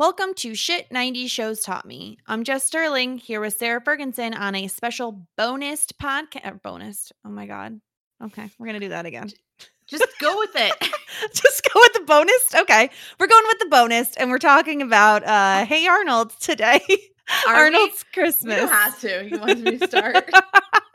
Welcome to Shit 90 Shows Taught Me. I'm Jess Sterling here with Sarah Ferguson on a special bonus podcast. Bonus. Oh my God. Okay, we're going to do that again. Just go with it. Just go with the bonus. Okay, we're going with the bonus, and we're talking about uh Hey Arnold today. Are Arnold's we? Christmas. You have to. You want me to start?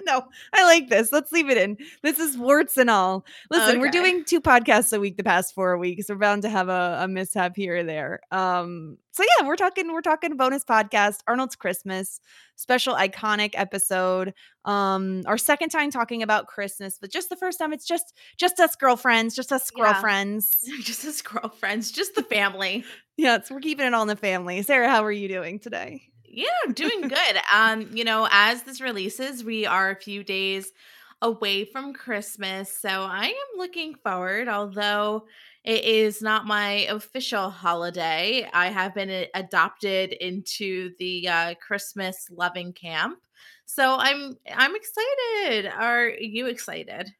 no, I like this. Let's leave it in. This is warts and all. Listen, we're doing two podcasts a week the past four weeks. We're bound to have a, a mishap here or there. Um, so yeah, we're talking, we're talking bonus podcast, Arnold's Christmas, special iconic episode. Um, our second time talking about Christmas, but just the first time it's just just us girlfriends, just us Yeah. girlfriends. just as girlfriends, just the family. Yeah, it's, we're keeping it all in the family. Sarah, how are you doing today? Yeah, I'm doing good. um, you know, as this releases, we are a few days away from Christmas, so I am looking forward. Although it is not my official holiday, I have been a- adopted into the uh, Christmas loving camp, so I'm I'm excited. Are you excited?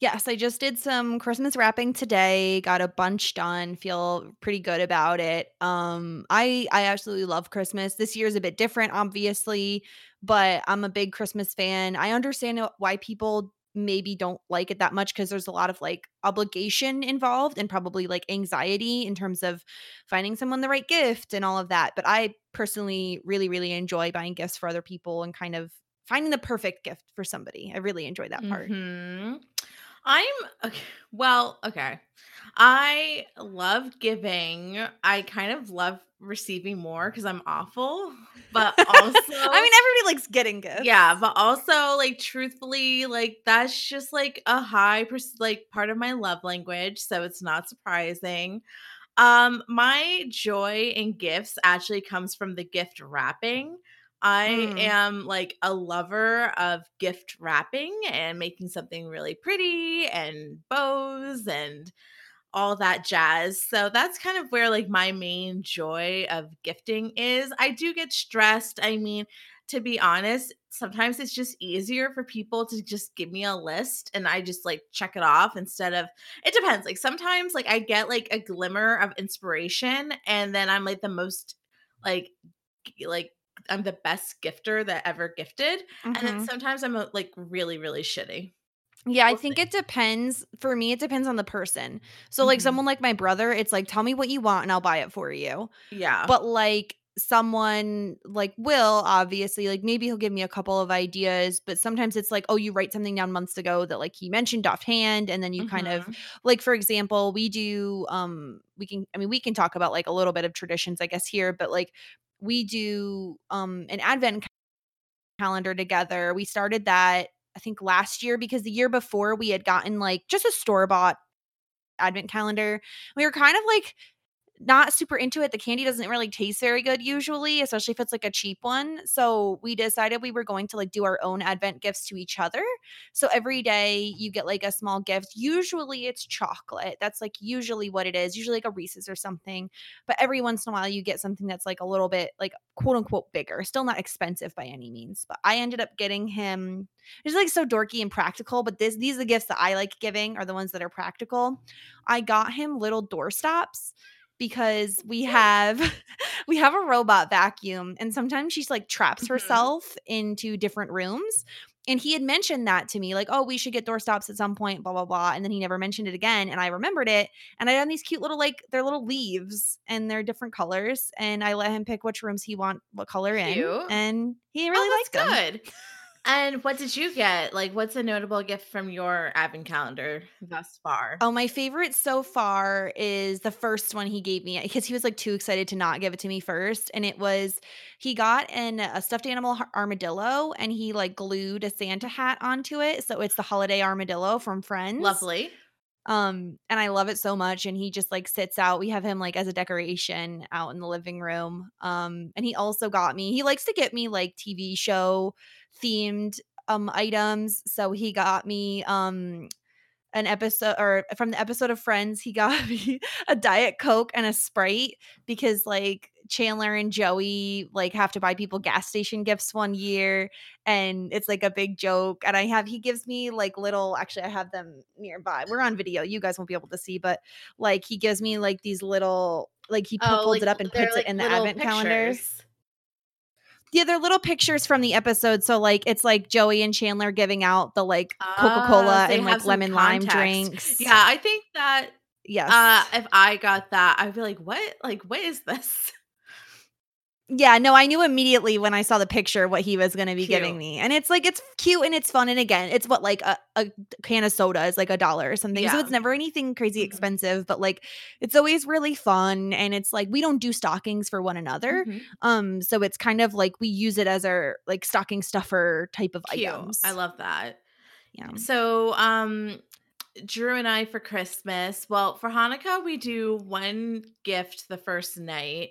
Yes, I just did some Christmas wrapping today, got a bunch done, feel pretty good about it. Um I I absolutely love Christmas. This year is a bit different obviously, but I'm a big Christmas fan. I understand why people maybe don't like it that much because there's a lot of like obligation involved and probably like anxiety in terms of finding someone the right gift and all of that. But I personally really really enjoy buying gifts for other people and kind of finding the perfect gift for somebody. I really enjoy that part. hmm I'm okay. Well, okay. I love giving. I kind of love receiving more because I'm awful, but also, I mean, everybody likes getting gifts. yeah, but also, like, truthfully, like, that's just like a high, pers- like, part of my love language. So it's not surprising. Um, my joy in gifts actually comes from the gift wrapping. I Mm. am like a lover of gift wrapping and making something really pretty and bows and all that jazz. So that's kind of where like my main joy of gifting is. I do get stressed. I mean, to be honest, sometimes it's just easier for people to just give me a list and I just like check it off instead of it depends. Like sometimes like I get like a glimmer of inspiration and then I'm like the most like like I'm the best gifter that ever gifted. And Mhm. then sometimes I'm uh, like really, really shitty. Yeah, I think it depends. For me, it depends on the person. So, like, Mhm. someone like my brother, it's like, tell me what you want and I'll buy it for you. Yeah. But, like, someone like Will, obviously, like, maybe he'll give me a couple of ideas, but sometimes it's like, oh, you write something down months ago that, like, he mentioned offhand. And then you kind of, Mhm. like, for example, we do, um, we can, I mean, we can talk about like a little bit of traditions, I guess, here, but like, we do um an advent calendar together. We started that I think last year because the year before we had gotten like just a store bought advent calendar. We were kind of like not super into it. The candy doesn't really taste very good usually, especially if it's like a cheap one. So we decided we were going to like do our own advent gifts to each other. So every day you get like a small gift. Usually it's chocolate. That's like usually what it is, usually like a Reese's or something. But every once in a while you get something that's like a little bit like quote unquote bigger. Still not expensive by any means. But I ended up getting him it's like so dorky and practical, but this these are the gifts that I like giving are the ones that are practical. I got him little door stops because we have we have a robot vacuum and sometimes she's like traps Mhm. herself into different rooms and he had mentioned that to me like oh we should get door stops at some point blah blah blah and then he never mentioned it again and i remembered it and i had these cute little like they're little leaves and they're different colors and i let him pick which rooms he want what color in and he really oh, liked them good. And what did you get? Like, what's a notable gift from your advent calendar thus far? Oh, my favorite so far is the first one he gave me because he was like too excited to not give it to me first. And it was he got an a stuffed animal armadillo and he like glued a Santa hat onto it. So it's the holiday armadillo from Friends. Lovely. Um, and I love it so much. And he just like sits out. We have him like as a decoration out in the living room. Um, and he also got me, he likes to get me like TV show themed um items. So he got me um an episode or from the episode of Friends, he got me a Diet Coke and a Sprite because like Chandler and Joey like have to buy people gas station gifts one year and it's like a big joke and I have he gives me like little actually I have them nearby. We're on video. You guys won't be able to see but like he gives me like these little like he Oh, folds like, it up and puts like, it in the advent pictures. Yeah, they're little pictures from the episode. So like it's like Joey and Chandler giving out the like Coca-Cola Ah, so you and like lemon lime drinks. Yeah, I think that Yes. uh if I got that, I'd be like, what? Like, what is this? Yeah, no, I knew immediately when I saw the picture what he was going to be giving me. And it's like it's cute and it's fun and again, it's what like a, a can of soda is like a dollar or something. So it's never anything crazy Mhm. expensive, but like it's always really fun and it's like we don't do stockings for one another. Mhm. Um so it's kind of like we use it as our like stocking stuffer type of Cute. items. I love that. yeah. So, um, Drew and I for Christmas, well, for Hanukkah, we do one gift the first night.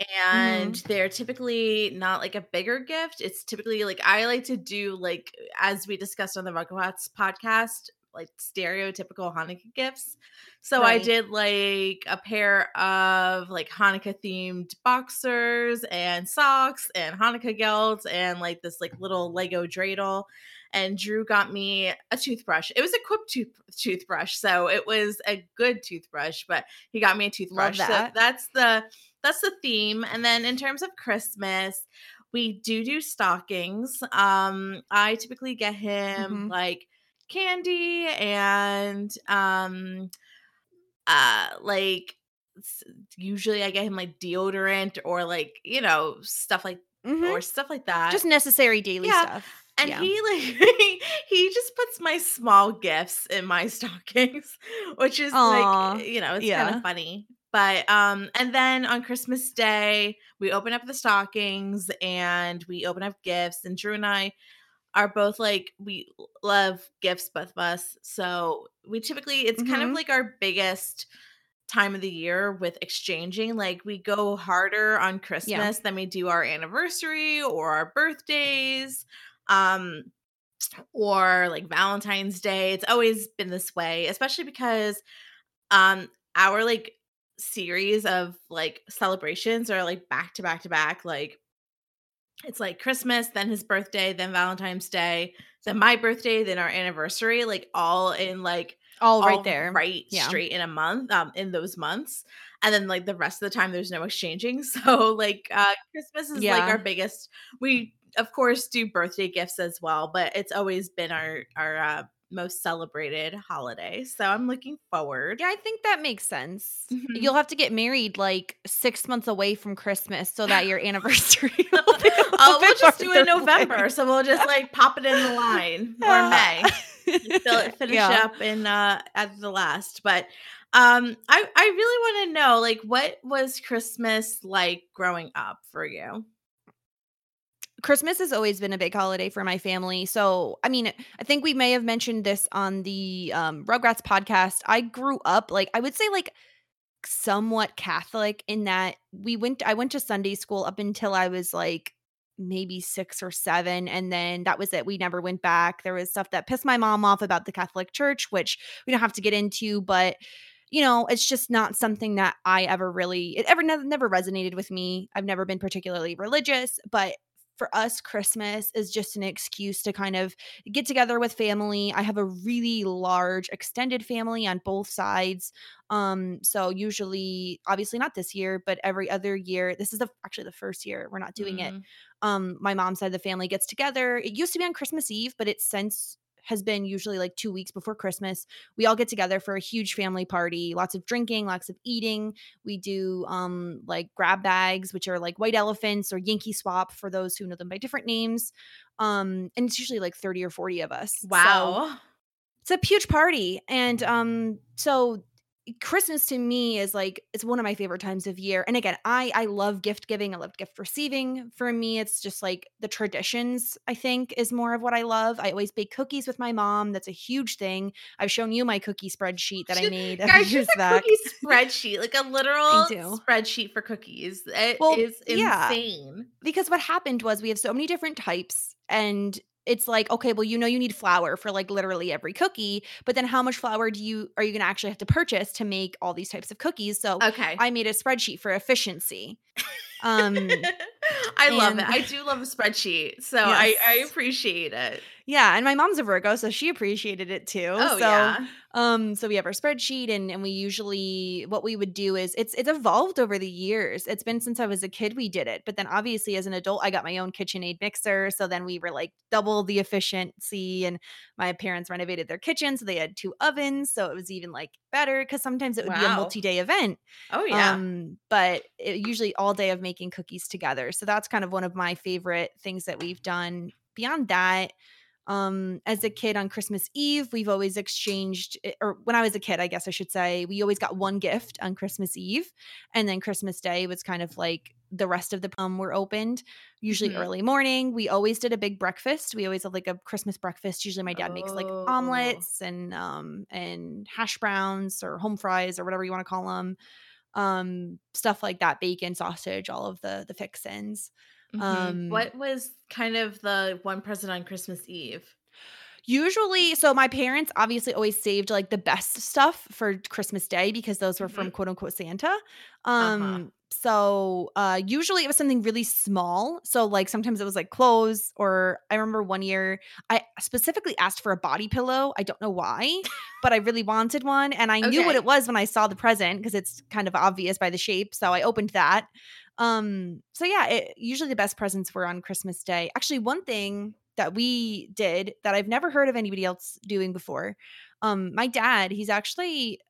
Mm-hmm. And they're typically not like a bigger gift. It's typically like I like to do like as we discussed on the Rugrats podcast, like stereotypical Hanukkah gifts. So I did like a pair of like Hanukkah themed boxers and socks and Hanukkah gelts and like this like little Lego dreidel and Drew got me a toothbrush. It was a Quip tooth- toothbrush, so it was a good toothbrush, but he got me a toothbrush. that. So that's the that's the theme. And then in terms of Christmas, we do do stockings. Um I typically get him Mhm. like candy and um uh like usually I get him like deodorant or like, you know, stuff like Mhm. or stuff like that. Just necessary daily Yeah, stuff. And yeah. he like he just puts my small gifts in my stockings, which is Aw, like you know, it's kind of funny. But um and then on Christmas Day, we open up the stockings and we open up gifts and Drew and I are both like we love gifts both of us. So we typically it's kind of Mhm. like our biggest time of the year with exchanging like we go harder on christmas than we do our anniversary or our birthdays um or like valentine's day it's always been this way especially because um our like series of like celebrations are like back to back to back like it's like christmas then his birthday then valentine's day then my birthday then our anniversary like all in like all right all there. right Yeah. straight in a month um in those months and then like the rest of the time there's no exchanging so like uh christmas is like our biggest we of course do birthday gifts as well but it's always been our our uh, most celebrated holiday so i'm looking forward Yeah, I think that makes sense. Mhm. You'll have to get married like six months away from Christmas so that your anniversary. will be a little oh we'll just do it in november away. so we'll just like pop it in the line or may fill it, finish Yeah. up in uh at the last but um i i really want to know like what was christmas like growing up for you Christmas has always been a big holiday for my family. So, I mean, I think we may have mentioned this on the um, Rugrats podcast. I grew up like I would say like somewhat Catholic in that we went. I went to Sunday school up until I was like maybe six or seven, and then that was it. We never went back. There was stuff that pissed my mom off about the Catholic Church, which we don't have to get into, but you know, it's just not something that I ever really it ever never, never resonated with me. I've never been particularly religious, but for us Christmas is just an excuse to kind of get together with family. I have a really large extended family on both sides. Um so usually obviously not this year, but every other year. This is the actually the first year we're not doing it Mm. um my mom's side of the family gets together it used to be on christmas eve but it since has been usually like two weeks before christmas. We all get together for a huge family party lots of drinking lots of eating. We do um like grab bags which are like white elephants or yankee swap for those who know them by different names um and it's usually like 30 or 40 of us So, wow. it's a huge party and um so christmas to me is like it's one of my favorite times of year and again i i love gift giving i love gift receiving for me it's just like the traditions i think is more of what i love i always bake cookies with my mom that's a huge thing i've shown you my cookie spreadsheet that i made Guys, she's a back. cookie spreadsheet, like a literal spreadsheet for cookies. It is Well, yeah. insane. because what happened was we have so many different types and it's like okay well you know you need flour for like literally every cookie but then how much flour do you are you going to actually have to purchase to make all these types of cookies so Okay. I made a spreadsheet for efficiency. Um, I love it. I do love a spreadsheet, so Yes. I I appreciate it. yeah, and my mom's a Virgo, so she appreciated it too. Oh so yeah. Um, so we have our spreadsheet and and we usually what we would do is it's it's evolved over the years. It's been since I was a kid we did it. But then obviously as an adult, I got my own KitchenAid mixer. So then we were like double the efficiency and my parents renovated their kitchen. So they had two ovens. So it was even like better because sometimes it would be a multi-day event. Oh yeah. Um, but it, usually all day of making cookies together. So that's kind of one of my favorite things that we've done. Beyond that, um, as a kid on Christmas Eve, we've always exchanged, eh, or when I was a kid, I guess I should say, we always got one gift on Christmas Eve, and then Christmas Day was kind of like the rest of the um were opened. Usually Mhm. early morning. We always did a big breakfast. We always have like a Christmas breakfast. Usually my dad makes like Oh. omelets and um and hash browns or home fries or whatever you want to call them um stuff like that bacon sausage all of the the fixins Mhm. um, what was kind of the one present on Christmas Eve? usually so my parents obviously always saved like the best stuff for christmas day because those were from Mhm. quote unquote santa um so uh usually it was something really small so like sometimes it was like clothes or i remember one year i specifically asked for a body pillow i don't know why but i really wanted one and i knew what it was when i saw the present because it's kind of obvious by the shape so i opened that. Um so yeah it, usually the best presents were on christmas day. Actually one thing that we did that i've never heard of anybody else doing before um my dad he's actually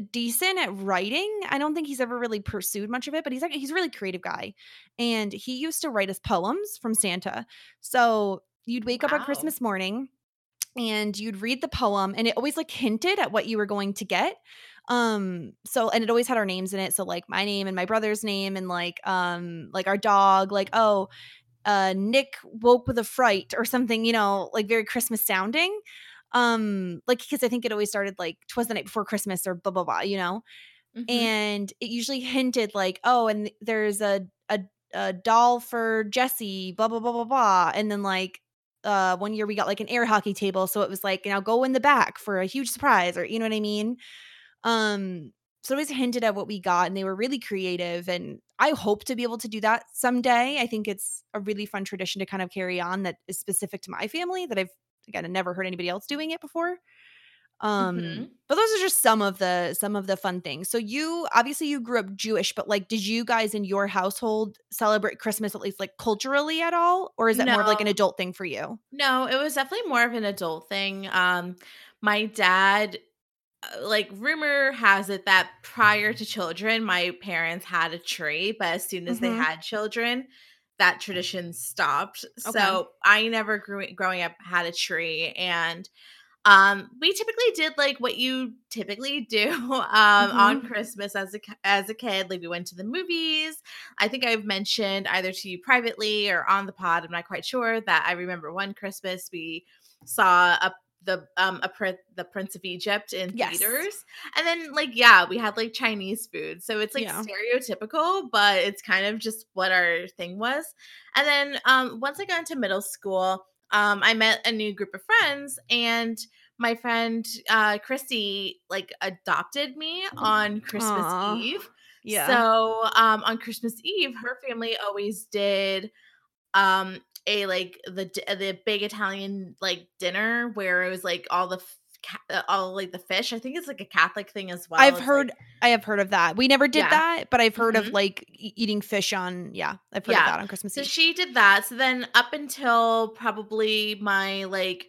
decent at writing. I don't think he's ever really pursued much of it but he's like he's a really creative guy and he used to write us poems from santa. So you'd wake up on christmas morning and you'd read the poem and it always like hinted at what you were going to get. Um so and it always had our names in it so like my name and my brother's name and like um like our dog like oh uh nick woke with a fright or something you know like very christmas sounding um like because i think it always started like twas the night before christmas or blah blah blah you know? Mhm. and it usually hinted like oh and there's a a, a doll for jesse blah blah blah blah blah. And then like uh one year we got like an air hockey table so it was like now go in the back for a huge surprise or you know what i mean? Um so it always hinted at what we got and they were really creative and i hope to be able to do that someday. I think it's a really fun tradition to kind of carry on that is specific to my family that i've again I never heard anybody else doing it before um Mhm. but those are just some of the some of the fun things so you obviously you grew up jewish but like did you guys in your household celebrate christmas at least like culturally at all or is that more of like an adult thing for you No, it was definitely more of an adult thing. Um, my dad, uh, like, rumor has it that prior to children, my parents had a tree, but as soon as they Mhm. had children, that tradition stopped. Okay. So I never grew growing up had a tree, and um, we typically did like what you typically do um, on Mhm. Christmas as a as a kid. Like we went to the movies. I think I've mentioned either to you privately or on the pod. I'm not quite sure that I remember one Christmas we saw a the um a prin- the Prince of Egypt in Yes. theaters, and then like yeah, we had like Chinese food, so it's like Yeah. stereotypical, but it's kind of just what our thing was. And then um once I got into middle school, um I met a new group of friends, and my friend uh Christy like adopted me on Christmas Aw. Eve. yeah So um on Christmas Eve, her family always did um a like the the big Italian like dinner where it was like all the ca- uh, all like the fish. I think it's like a Catholic thing as well. I've It's, heard like- I have heard of that. We never did Yeah. that, but I've heard of Mhm. like e- eating fish on yeah, I've heard Yeah. of that on Christmas so Eve. she did that. So then up until probably my like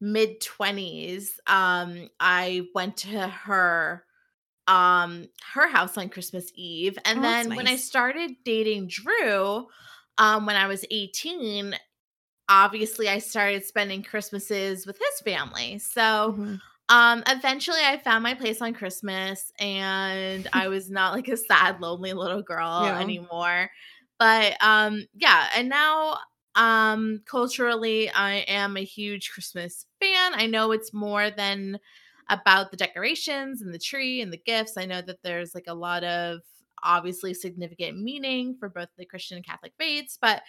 mid 20s, um I went to her um her house on Christmas Eve. And Oh, then when I started dating Drew, um when I was 18, obviously I started spending Christmases with his family. So Mhm. um eventually I found my place on Christmas and I was not like a sad lonely little girl Yeah. anymore. But um yeah, and now um culturally I am a huge Christmas fan. I know it's more than about the decorations and the tree and the gifts. I know that there's like a lot of obviously significant meaning for both the Christian and Catholic faiths, but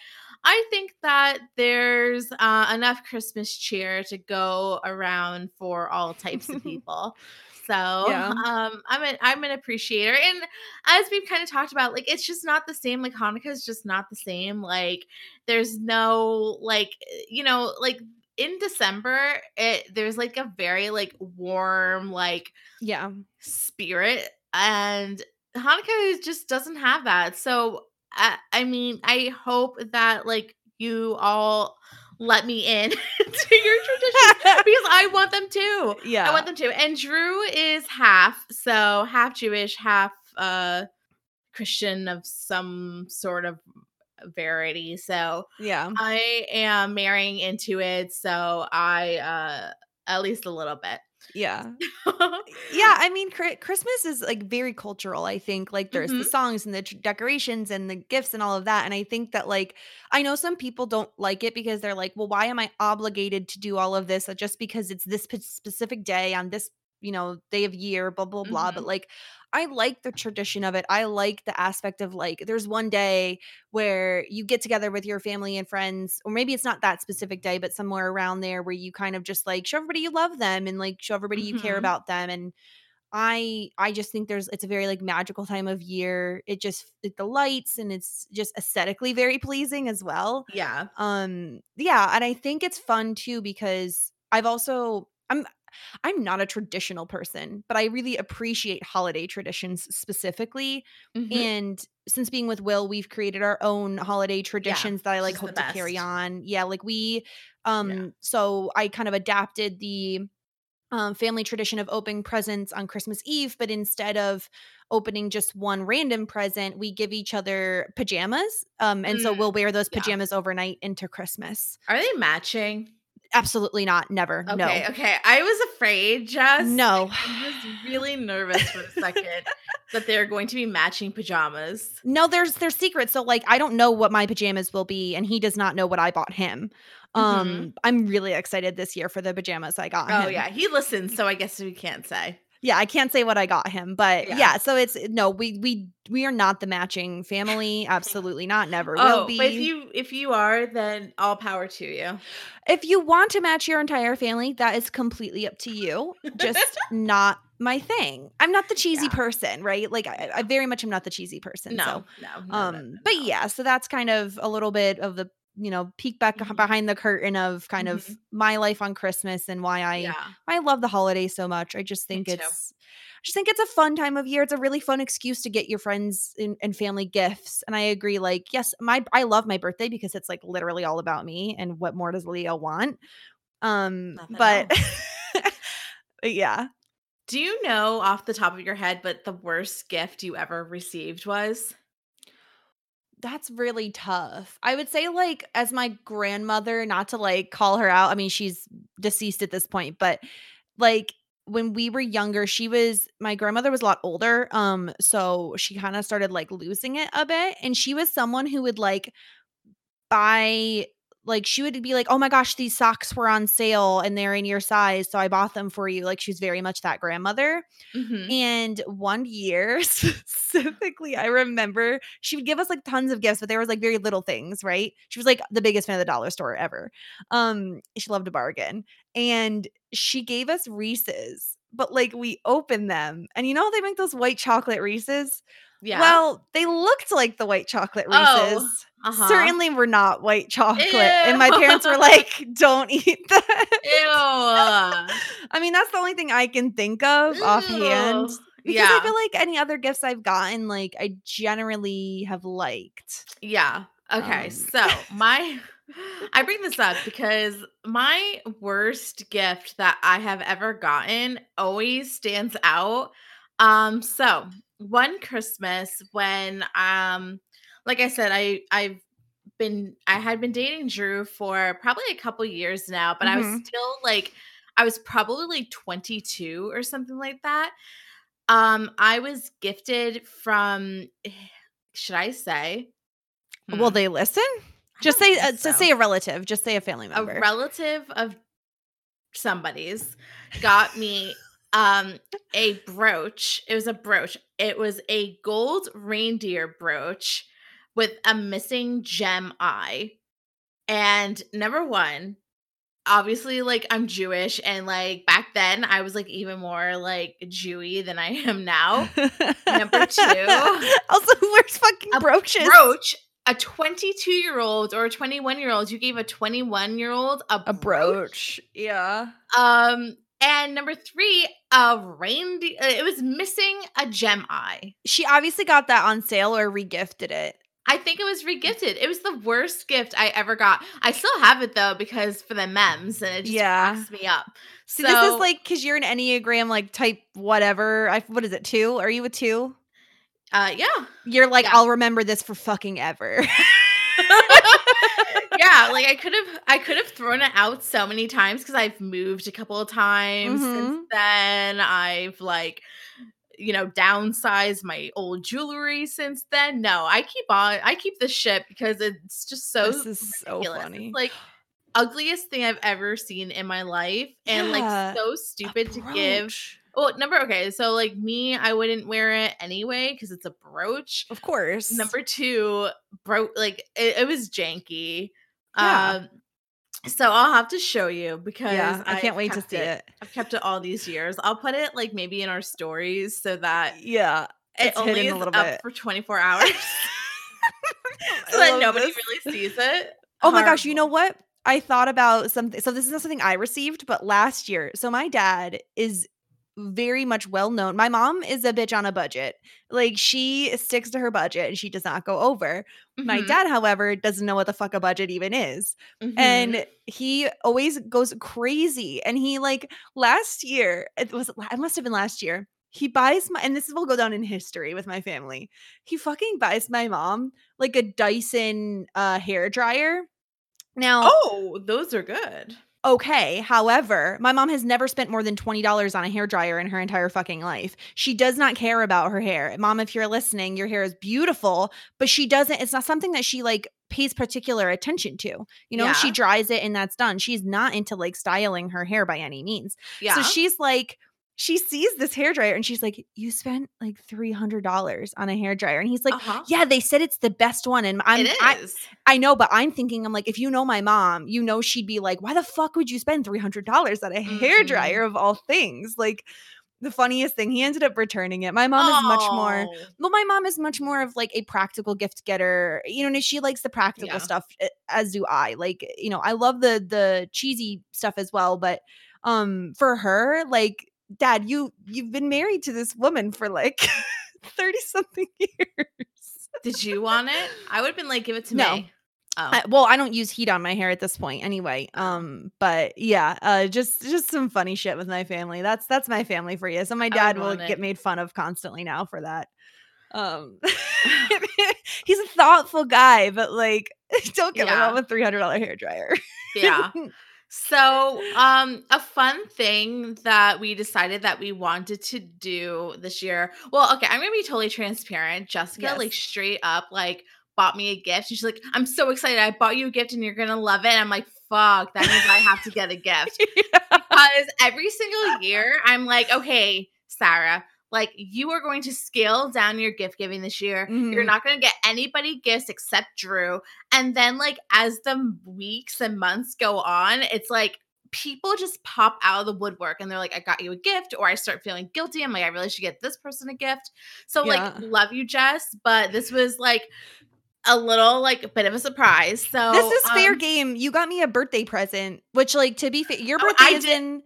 I think that there's uh, enough Christmas cheer to go around for all types of people. So Yeah. um I'm an I'm an appreciator. And as we've kind of talked about, like it's just not the same. Like Hanukkah is just not the same. Like there's no like you know, like in December, it there's like a very like warm, like Yeah. spirit and hanukkah just doesn't have that so I, I mean i hope that like you all let me in to your traditions because i want them too Yeah. i want them too and drew is half so half jewish half uh christian of some sort of verity so yeah. i am marrying into it so i uh at least a little bit Yeah. Yeah, I mean, Christmas is like very cultural. I think like there's the Mhm. songs and the decorations and the gifts and all of that. And I think that like I know some people don't like it because they're like, well, why am I obligated to do all of this uh, just because it's this specific day on this you know day of year, blah blah blah. But Mhm. like, I like the tradition of it. I like the aspect of like there's one day where you get together with your family and friends, or maybe it's not that specific day, but somewhere around there where you kind of just like show everybody you love them and like show everybody you care Mhm. about them. And I I just think there's it's a very like magical time of year. It just it, the lights and it's just aesthetically very pleasing as well. yeah Um yeah, and I think it's fun too because I've also I'm I'm not a traditional person, but I really appreciate holiday traditions specifically. Mhm. And since being with Will, we've created our own holiday traditions that I like hope to carry on. Yeah, like we um so I kind of adapted the um, family tradition of opening presents on Christmas Eve, but instead of opening just one random present, we give each other pajamas. Um, and so Mm, we'll wear those yeah. pajamas overnight into Christmas. Are they matching? Absolutely not. Never. Okay, No. okay. I was afraid, Jess. No. I was really nervous for a second that they're going to be matching pajamas. No, there's there's secrets. So like I don't know what my pajamas will be, and he does not know what I bought him. Um, Mhm. I'm really excited this year for the pajamas I got Oh him. yeah, he listens, so I guess we can't say. Yeah, I can't say what I got him, but Yeah. yeah, so it's no, we we we are not the matching family. Absolutely not, never will Oh, be. but if you if you are, then all power to you. If you want to match your entire family, that is completely up to you. Just not my thing. I'm not the cheesy Yeah. person, right? Like I, I very much am not the cheesy person. No, So, no, no, no, um, no, but yeah, so that's kind of a little bit of the you know peek back Mhm. behind the curtain of kind of Mhm. my life on Christmas and why I yeah, I love the holiday so much. I just think it's I just think it's a fun time of year. It's a really fun excuse to get your friends and, and family gifts. And I agree, like, yes, my I love my birthday because it's like literally all about me and what more does Leo want? Um, Nothing but but yeah. Do you know off the top of your head what the worst gift you ever received was? That's really tough. I would say, like, as my grandmother, not to like call her out. I mean, she's deceased at this point, but like when we were younger, she was my grandmother was a lot older. Um, so she kind of started like losing it a bit. And she was someone who would like buy like she would be like, "Oh my gosh, these socks were on sale and they're in your size, so I bought them for you." Like she's very much that grandmother. Mhm. And one year specifically, I remember she would give us like tons of gifts, but there was like very little things, right? She was like the biggest fan of the dollar store ever. Um, she loved a bargain. And she gave us Reese's, but like we opened them. And you know how they make those white chocolate Reese's? Yeah. Well, they looked like the white chocolate Oh, Reese's. uh-huh. Certainly were not white chocolate. And my parents were like, don't eat that. Ew. I mean, that's the only thing I can think of offhand. Ew. Because yeah. I feel like any other gifts I've gotten, like I generally have liked. Yeah. Okay. Um, so my I bring this up because my worst gift that I have ever gotten always stands out. Um so one Christmas when um like I said I I've been I had been dating Drew for probably a couple years now, but I was Mhm. still like I was probably like 22 or something like that. Um I was gifted from should I say Will Hmm. they listen? Just say, uh, just say a relative. Just say a family member. a relative of somebody's got me um a brooch. It was a brooch. It was a gold reindeer brooch with a missing gem eye. And number one, obviously like I'm Jewish and like back then I was like even more like Jewy than I am now. Number two. also, where's fucking A brooches? Brooch. A 22 year old or a 21 year old, you gave a 21 year old a, A brooch. Yeah. Um, and number three, a reindeer. It was missing a gem eye. She obviously got that on sale or regifted it. I think it was regifted. It was the worst gift I ever got. I still have it though because for the memes, and it just Yeah. cracks me up. See, So this is like because you're an Enneagram like type whatever. I what is it? Two? Are you a two? uh, yeah, You're like, Yeah. I'll remember this for fucking ever. yeah. Like I could have, I could have thrown it out so many times because I've moved a couple of times Mhm. since then. I've like, you know, downsized my old jewelry since then. No, I keep on, I keep this shit because it's just so this is so funny. It's like ugliest thing I've ever seen in my life, and Yeah, like so stupid to give. Well, number okay, so like me, I wouldn't wear it anyway because it's a brooch. Of course. Number two, bro, like it, it was janky. Yeah. Um, so I'll have to show you because yeah, I can't I've wait to see it. I've kept it all these years. I'll put it like maybe in our stories so that Yeah. it It's only is a little up bit. for 24 hours so that nobody this. really sees it. Oh my gosh, you know what? I thought about something. So this is not something I received, but last year. So my dad is very much well known. My mom is a bitch on a budget. Like she sticks to her budget and she does not go over. My Mhm, dad, however, doesn't know what the fuck a budget even is. mhm. And he always goes crazy. And he like last year, it was it must have been last year. He buys my and this will go down in history with my family. He fucking buys my mom like a Dyson uh hair dryer. Now, oh, those are good. Okay, however, my mom has never spent more than $20 on a hair dryer in her entire fucking life. She does not care about her hair. Mom, if you're listening, your hair is beautiful, but she doesn't it's not something that she like pays particular attention to. You know, she dries it and that's done. She's not into like styling her hair by any means. Yeah. So she's like, she sees this hair dryer and she's like, "You spent like three hundred dollars on a hair dryer," and he's like, uh-huh. "Yeah, they said it's the best one." And I'm, I. I know, but I'm thinking, I'm like, if you know my mom, you know she'd be like, "Why the fuck would you spend three hundred dollars on a hair Mhm. dryer of all things?" Like, the funniest thing, he ended up returning it. My mom is much more. Oh. Well, my mom is much more of like a practical gift getter. You know, she likes the practical Yeah. stuff, eh, as do I. Like, you know, I love the the cheesy stuff as well, but um for her, like, dad, you you've been married to this woman for like 30 something years. Did you want it? I would have been like, give it to No. me. Oh. I, well, I don't use heat on my hair at this point anyway. Um, but yeah, uh just just some funny shit with my family. That's that's my family for you. So my dad will it. get made fun of constantly now for that. Um he's a thoughtful guy, but like don't get Yeah. mom a three hundred dollar hair dryer. yeah. So, um, a fun thing that we decided that we wanted to do this year. Well, okay, I'm gonna be totally transparent. Jessica, like straight up, like bought me a gift. She's like, "I'm so excited! I bought you a gift, and you're gonna love it." And I'm like, "Fuck! That means I have to get a gift." because every single year I'm like, okay, Sarah, like you are going to scale down your gift giving this year. You're Mhm. not going to get anybody gifts except Drew. And then, like, as the weeks and months go on, it's like people just pop out of the woodwork and they're like, I got you a gift, or I start feeling guilty. I'm like, I really should get this person a gift. So, Yeah. like, love you, Jess, but this was like a little like a bit of a surprise. So this is fair um, game. You got me a birthday present, which like to be fair, your Oh, birthday I is did- in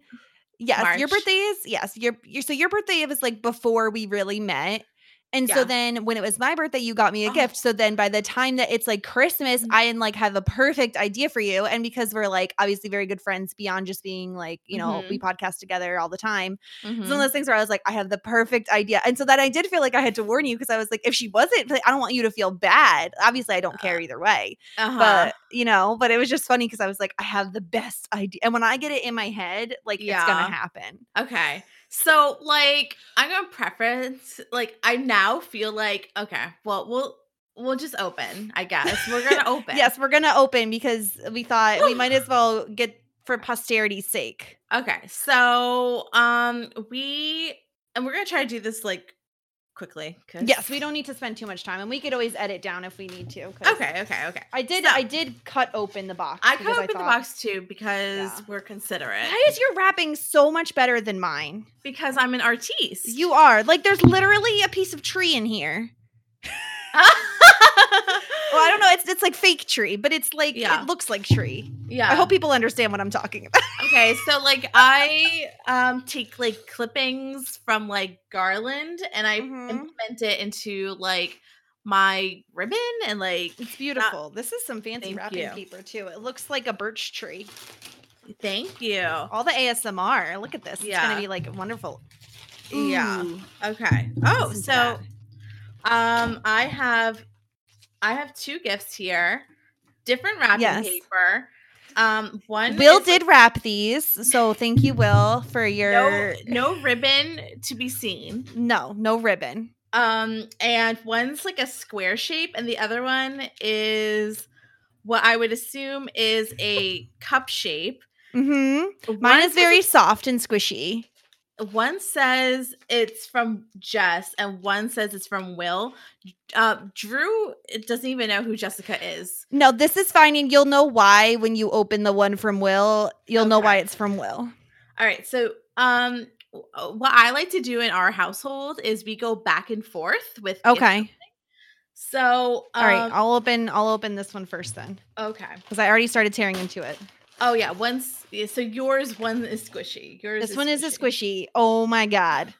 Yes, your birthday is yes. Your, your so your birthday was like before we really met. And so then when it was my birthday, you got me a Oh. gift. So then by the time that it's like Christmas, Mhm. I and like have a perfect idea for you. And because we're like obviously very good friends beyond just being like, you know, we podcast together all the time. It's one of those things where I was like, I have the perfect idea. And so that I did feel like I had to warn you because I was like, if she wasn't, like, I don't want you to feel bad. Obviously, I don't care either way uh-huh. but you know but it was just funny because i was like i have the best idea and when i get it in my head like it's gonna happen Okay. So like I'm gonna preference like I now feel like okay, well we'll we'll just open, I guess. We're gonna open. yes we're gonna open because we thought we might as well get for posterity's sake Okay. So um we and we're gonna try to do this like quickly. 'cause- Yes, we don't need to spend too much time, and we could always edit down if we need to. Okay, okay, okay. I did. So- I did cut open the box. I cut open the thought, box too because Yeah. we're considerate. Why is your wrapping so much better than mine? Because I'm an artiste. You are like, there's literally a piece of tree in here. Well, I don't know. It's it's like fake tree, but it's like Yeah. it looks like tree. yeah. I hope people understand what I'm talking about. okay, so like I um take like clippings from like garland and I Mhm. implement it into like my ribbon and like It's beautiful. this is some fancy wrapping you. paper too. It looks like a birch tree. thank you. All the ASMR. Look at this. Yeah. It's gonna be like wonderful. Yeah. Okay. Oh, so that. um I have I have two gifts here. Different wrapping Yes. paper. Um one Will is, did wrap these, so thank you, Will, for your no no ribbon to be seen. no no ribbon. Um, and one's like a square shape, and the other one is what I would assume is a cup shape. Mm-hmm. Mine One is very soft and squishy. One says it's from Jess, and one says it's from Will. Uh, Drew it doesn't even know who Jessica is. No, this is fine, and you'll know why when you open the one from Will. You'll know why it's from Will. All right, so um, what I like to do in our household is we go back and forth with. Okay. So um, All right. I'll open. I'll open this one first then, okay. because I already started tearing into it. Oh yeah, one's yeah, so yours one is squishy. Yours This one is a squishy. Oh my god.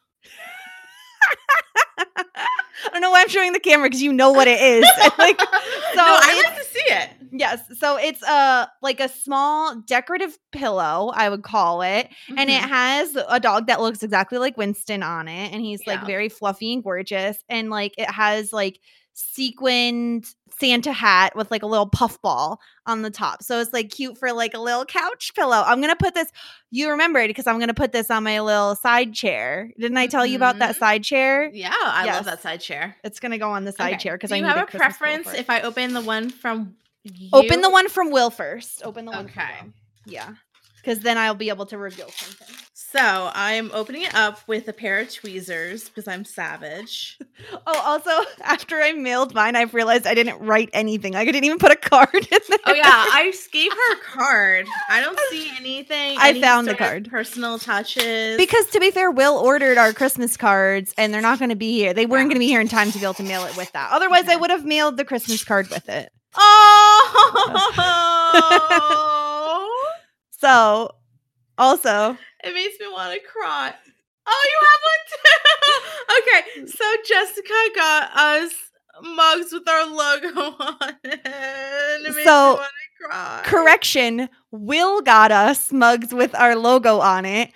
I don't know why I'm showing the camera because you know what it is. like, no, I like to see it. yes. So it's a like a small decorative pillow, I would call it, and it Mhm. has a dog that looks exactly like Winston on it, and he's like very fluffy and gorgeous, and like it has like sequined Santa hat with like a little puffball on the top. So it's like cute for like a little couch pillow. I'm gonna put this. You remember it because I'm gonna put this on my little side chair. Didn't I tell you about that Mhm. side chair? yeah, I Yes. love that side chair. It's gonna go on the side Okay. chair because Do I you have a Christmas preference if I open the one from you? Open the one from Will first. Open the one. from Okay. Yeah. Because then I'll be able to reveal something. So I'm opening it up with a pair of tweezers because I'm savage. Oh, also, after I mailed mine, I've realized I didn't write anything. Like, I didn't even put a card in there. Oh yeah, I gave her a card. I don't see anything. I any found the card. Personal touches. Because to be fair, Will ordered our Christmas cards and they're not going to be here. They weren't Yeah. going to be here in time to be able to mail it with that. Otherwise, I would have mailed the Christmas card with it. oh, So, also, it makes me want to cry. Oh, you have one too. okay, mm. so Jessica got us mugs with our logo on it. and It makes So, me want to cry. correction Will got us mugs with our logo on it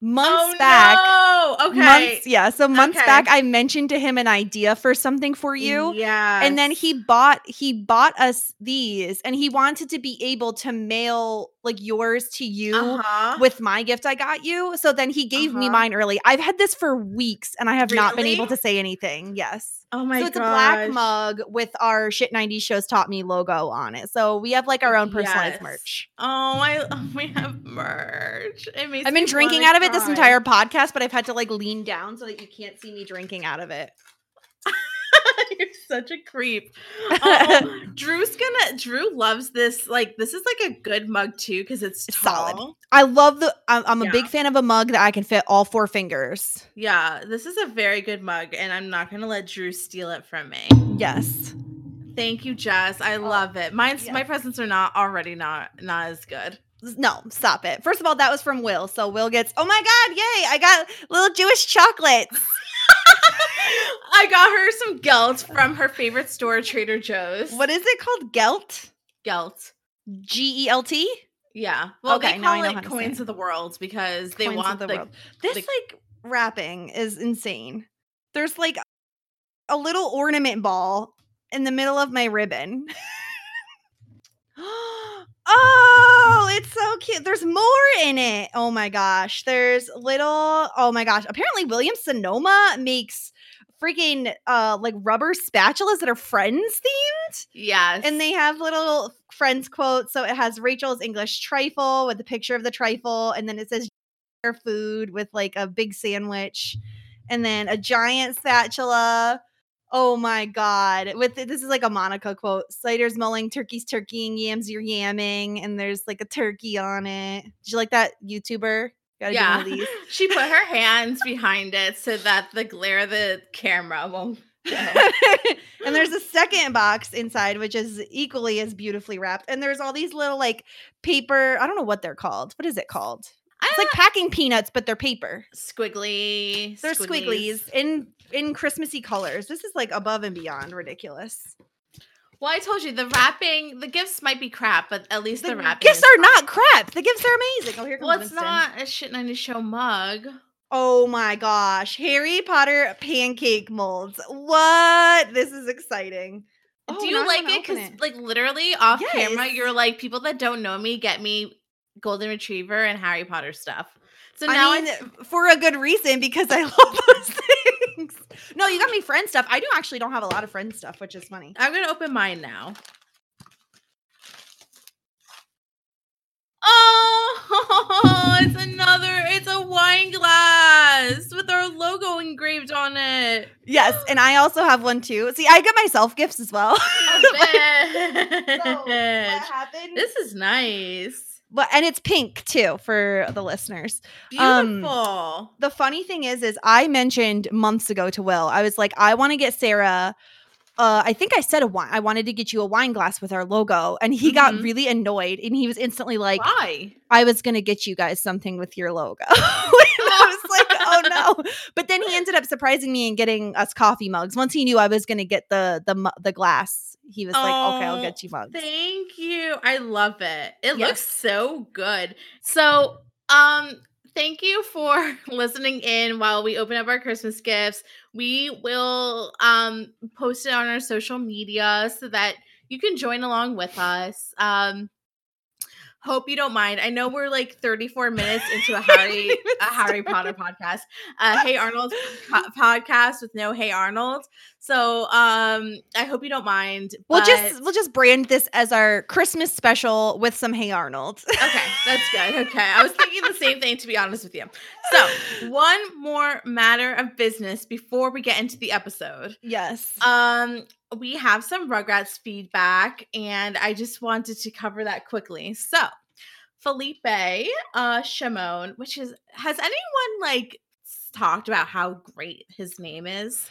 months oh, back. No. Okay. Months, yeah. So months Okay. back, I mentioned to him an idea for something for you. Yeah. and then he bought he bought us these and he wanted to be able to mail like yours to you uh-huh. with my gift I got you. So then he gave me Uh-huh. mine early. I've had this for weeks and I have not been able to say anything. Yes. Oh my so god. it's a black mug with our shit 90 shows taught me logo on it. So we have like our own personalized Yes. merch. Oh, I oh, we have merch. It makes I've been me drinking out of it this entire podcast, but I've had to like lean down so that you can't see me drinking out of it. You're such a creep. Oh, Drew's gonna. Drew loves this. Like this is like a good mug too because it's solid. I love the I'm, I'm a Yeah. big fan of a mug that I can fit all four fingers. Yeah, this is a very good mug, and I'm not gonna let Drew steal it from me. Yes. Thank you, Jess. I oh, love it. Mine's my presents are not already not not as good. No, stop it. First of all, that was from Will. So Will gets, oh my God, yay, I got little Jewish chocolates. I got her some gelt from her favorite store, Trader Joe's. What is it called? Gelt? gelt? G E L T? Yeah. Well, Okay, they now call know it coins of the world because they Coins want the the, world. This the- like wrapping is insane. There's like a little ornament ball in the middle of my ribbon. oh, it's so cute. There's more in it. Oh my gosh. There's little, oh my gosh. Apparently, William Sonoma makes freaking uh like rubber spatulas that are friends themed yes, and they have little friends quotes so it has rachel's english trifle with the picture of the trifle and then it says "Your food with like a big sandwich and then a giant spatula. Oh my god! With this is like a Monica quote: "Cider's mulling, turkey's turkeying, yams you're yamming," and there's like a turkey on it. Did you like that YouTuber? Gotta yeah. do one of these. she put her hands behind it so that the glare of the camera won't go. and there's a second box inside, which is equally as beautifully wrapped. And there's all these little like paper. I don't know what they're called. What is it called? It's like uh, packing peanuts, but they're paper. squiggly. They're squigglies in in Christmassy colors. This is like above and beyond ridiculous. Well, I told you the wrapping, the gifts might be crap, but at least the, The wrapping. gifts are not crap. The gifts are amazing. Oh, here comes Well, it's Winston. not a shit 90 show mug. Oh my gosh, Harry Potter pancake molds. What? This is exciting. Oh, Do you like it? Because, like, literally off camera, you're like, people that don't know me get me Golden Retriever and Harry Potter stuff. So I now mean, it's for a good reason because I love those things. No, you got me friend stuff. I do actually don't have a lot of friend stuff, which is funny. I'm gonna open mine now. Oh, it's another. It's a wine glass with our logo engraved on it. Yes, and I also have one too. See, I get myself gifts as well. Oh, So, what happened? This is nice. But and it's pink too for the listeners. Um, Beautiful. The funny thing is, is I mentioned months ago to Will, I was like, I want to get Sarah. Uh, I think I said a wine. I wanted to get you a wine glass with our logo, and he got Mhm. really annoyed, and he was instantly like, Why? I was gonna get you guys something with your logo. I was like, oh no. But then he ended up surprising me and getting us coffee mugs. Once he knew I was gonna get the the the glass, he was like, okay, I'll Oh, get you mugs. Thank you. I love it. It Yes. looks so good. So, um, thank you for listening in while we open up our Christmas gifts. We will um post it on our social media so that you can join along with us. Um Hope you don't mind. I know we're like 34 minutes into a Harry a Harry Potter podcast. Uh Hey Arnold po- podcast with no Hey Arnold. So um I hope you don't mind. We'll just we'll just brand this as our Christmas special with some Hey Arnold. Okay, that's good. Okay. I was thinking the same thing to be honest with you. So, one more matter of business before we get into the episode. yes. Um, we have some Rugrats feedback, and I just wanted to cover that quickly. So, Felipe uh Shimon, which is has anyone like talked about how great his name is?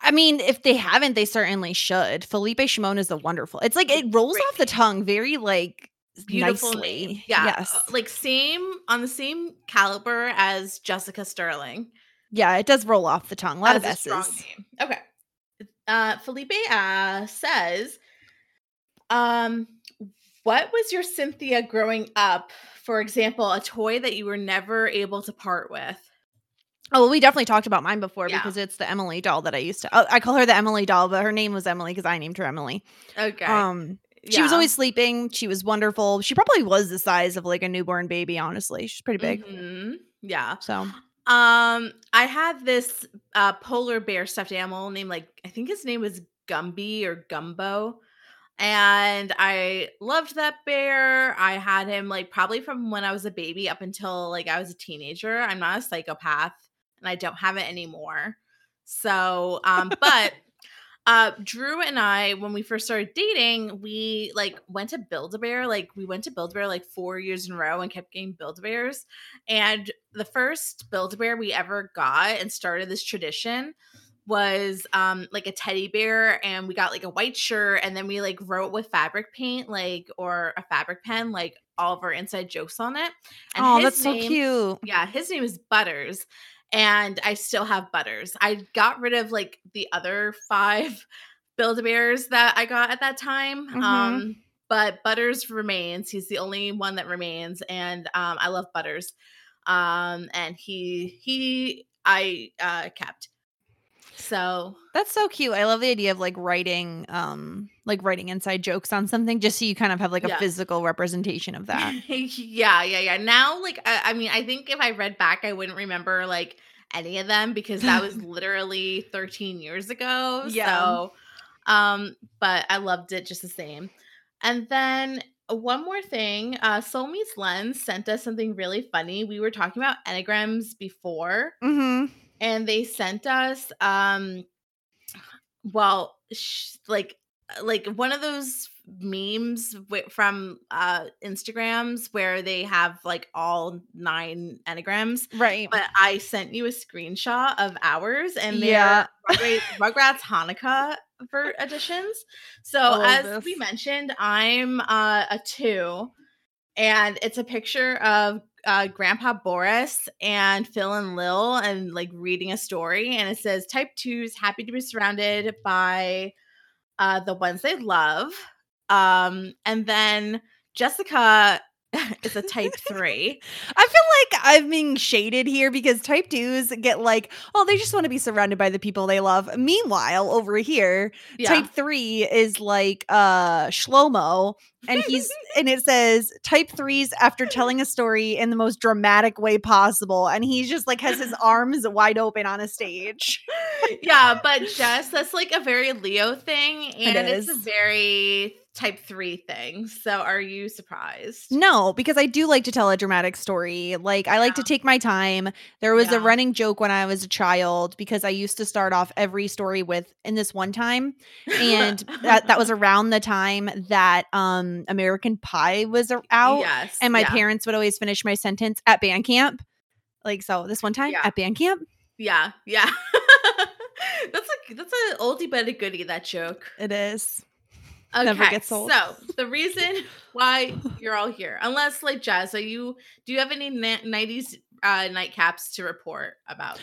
I mean, if they haven't, they certainly should. Felipe Shimon is a wonderful. It's like it rolls Great off the tongue very like Beautiful nicely. name. Yeah. Yes. uh, Like same on the same caliber as Jessica Sterling. yeah, it does roll off the tongue. A lot of S's. Okay. Uh, Felipe uh, says, um, what was your Cynthia growing up? For example, a toy that you were never able to part with. Oh, well, we definitely talked about mine before Yeah. because it's the Emily doll that I used to. Oh, I call her the Emily doll, but her name was Emily because I named her Emily. Okay. Um, she was always sleeping. She was wonderful. She probably was the size of like a newborn baby. Honestly, she's pretty big. Mhm. Yeah. So Um, I had this uh polar bear stuffed animal named like I think his name was Gumby or Gumbo. And I loved that bear. I had him like probably from when I was a baby up until like I was a teenager. I'm not a psychopath and I don't have it anymore. So, um, but uh Drew and I, when we first started dating, we like went to Build a Bear. Like we went to Build a Bear like four years in a row and kept getting Build a Bears. And the first Build a Bear we ever got and started this tradition was um like a teddy bear and we got like a white shirt and then we like wrote with fabric paint like or a fabric pen like all of our inside jokes on it. And oh, that's so cute. yeah, his name is Butters, and I still have Butters. I got rid of like the other five Build a Bears that I got at that time. Mhm. Um, but Butters remains. He's the only one that remains, and um, I love Butters. Um, and he he I uh kept. So That's so cute. I love the idea of like writing, um, like writing inside jokes on something, just so you kind of have like a Yeah. physical representation of that. yeah, yeah, yeah. Now, like, I, I mean, I think if I read back, I wouldn't remember like any of them because that was literally 13 years ago. Yeah. So, um, but I loved it just the same. And then one more thing, uh, Soul Meets Lens sent us something really funny. We were talking about enneagrams before, mm-hmm. And they sent us um well sh- like like one of those memes wi- from uh Instagrams where they have like all nine enneagrams Right. but I sent you a screenshot of ours and Yeah. they're Rugrats Hanukkah ver- editions. So love as we mentioned, I'm uh, a two, and it's a picture of uh, Grandpa Boris and Phil and Lil, and like reading a story, and it says Type Twos happy to be surrounded by uh, the ones they love, um, and then Jessica is a Type Three. I feel like I'm being shaded here because type twos get like, oh, they just want to be surrounded by the people they love. Meanwhile, over here, Yeah. type three is like uh Shlomo, and he's and it says type threes after telling a story in the most dramatic way possible, and he's just like has his arms wide open on a stage. yeah, but Jess, that's like a very Leo thing, It and it's a very type three things. So are you surprised? No, because I do like to tell a dramatic story. Like I like to take my time. There was Yeah. a running joke when I was a child because I used to start off every story with in this one time and that that was around the time that um American Pie was out Yes. and my yeah, parents would always finish my sentence at band camp. Like so this one time Yeah. at band camp. Yeah, yeah. that's like that's an oldie but a goodie. That joke. It is. Okay, Never gets old. so the reason why you're all here, unless like Jazz, are you? Do you have any na- '90s uh, nightcaps to report about?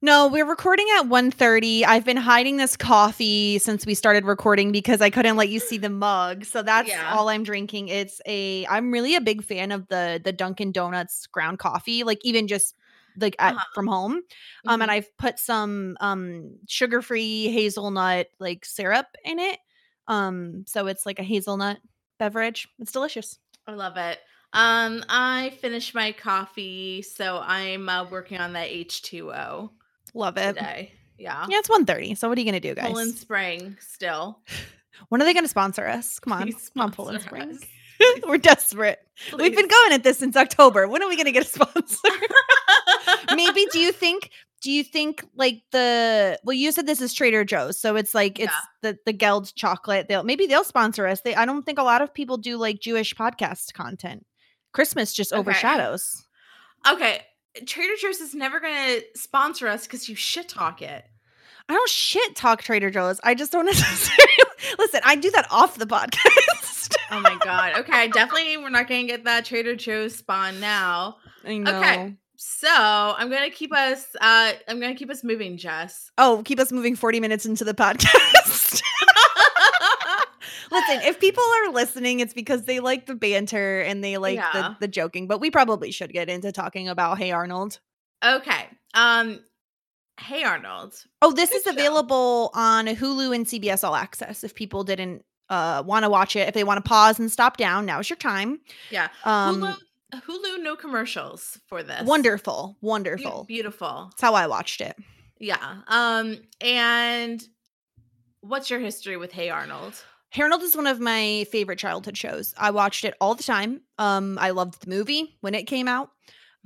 No, we're recording at 1.30. I've been hiding this coffee since we started recording because I couldn't let you see the mug. So that's Yeah. all I'm drinking. It's a I'm really a big fan of the the Dunkin' Donuts ground coffee, like even just like at, Uh-huh. from home. Um Mhm. and I've put some um sugar-free hazelnut like syrup in it. Um so it's like a hazelnut beverage. It's delicious. I love it. Um, I finished my coffee, so I'm uh, working on that H2O Love it. today. Yeah. Yeah, it's 1.30. So what are you gonna do, guys? Poland Spring still. When are they gonna sponsor us? Come on. Please Come on, Poland Spring. We're desperate. We've been going at this since October. When are we going to get a sponsor? Maybe do you think do you think like the well you said this is Trader Joe's so it's like it's Yeah. the the Gelt chocolate they'll maybe they'll sponsor us. They I don't think a lot of people do like Jewish podcast content. Christmas just Okay. overshadows. okay. Trader Joe's is never gonna sponsor us because you shit talk it. I don't shit talk Trader Joe's. I just don't necessarily listen. I do that off the podcast. Oh my god. Okay, definitely we're not gonna get that Trader Joe's spawn now. I know. Okay. So I'm gonna keep us uh I'm gonna keep us moving, Jess. Oh, keep us moving 40 minutes into the podcast. Listen, if people are listening, it's because they like the banter and they like Yeah. the, the joking, but we probably should get into talking about Hey Arnold. okay. Um Hey Arnold. Oh, this Good is show. available on Hulu and CBS All Access if people didn't uh want to watch it. If they want to pause and stop down, now's your time. Yeah. Um Hulu Hulu no commercials for this. wonderful, wonderful. Beautiful. That's how I watched it. Yeah. Um and what's your history with Hey Arnold? Hey Arnold is one of my favorite childhood shows. I watched it all the time. Um, I loved the movie when it came out.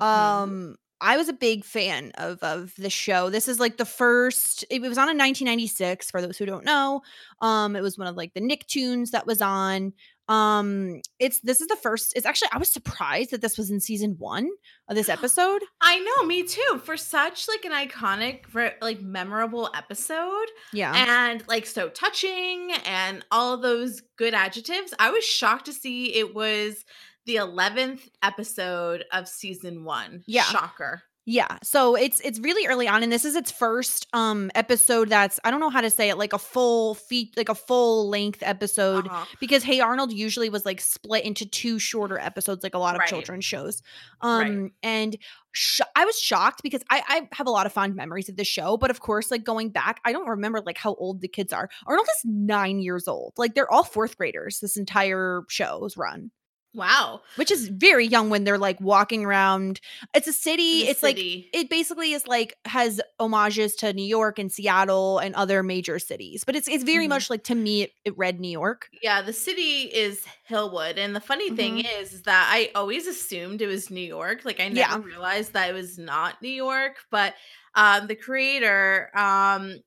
Mhm. Um, I was a big fan of of the show. This is like the first. It was on in 1996. For those who don't know, um, it was one of like the Nicktoons that was on. Um, it's this is the first. It's actually I was surprised that this was in season one of this episode. I know, me too. For such like an iconic, like memorable episode, Yeah, and like so touching, and all those good adjectives. I was shocked to see it was the eleventh episode of season one. Yeah. shocker. Yeah. So it's it's really early on and this is its first um episode that's I don't know how to say it like a full feet like a full length episode Uh-huh. because Hey Arnold usually was like split into two shorter episodes like a lot of Right. children's shows. Right. Um and sh- I was shocked because I I have a lot of fond memories of the show but of course like going back I don't remember like how old the kids are. Arnold is 9 years old. Like they're all 4th graders this entire show's run Wow, which is very young when they're like walking around. It's a city. The it's like it basically is like has homages to New York and Seattle and other major cities. But it's it's very Mhm. much like to me it, it read New York. Yeah, the city is Hillwood. And the funny thing is, is that I always assumed it was New York. Like I never Yeah. realized that it was not New York, but um, the creator, um,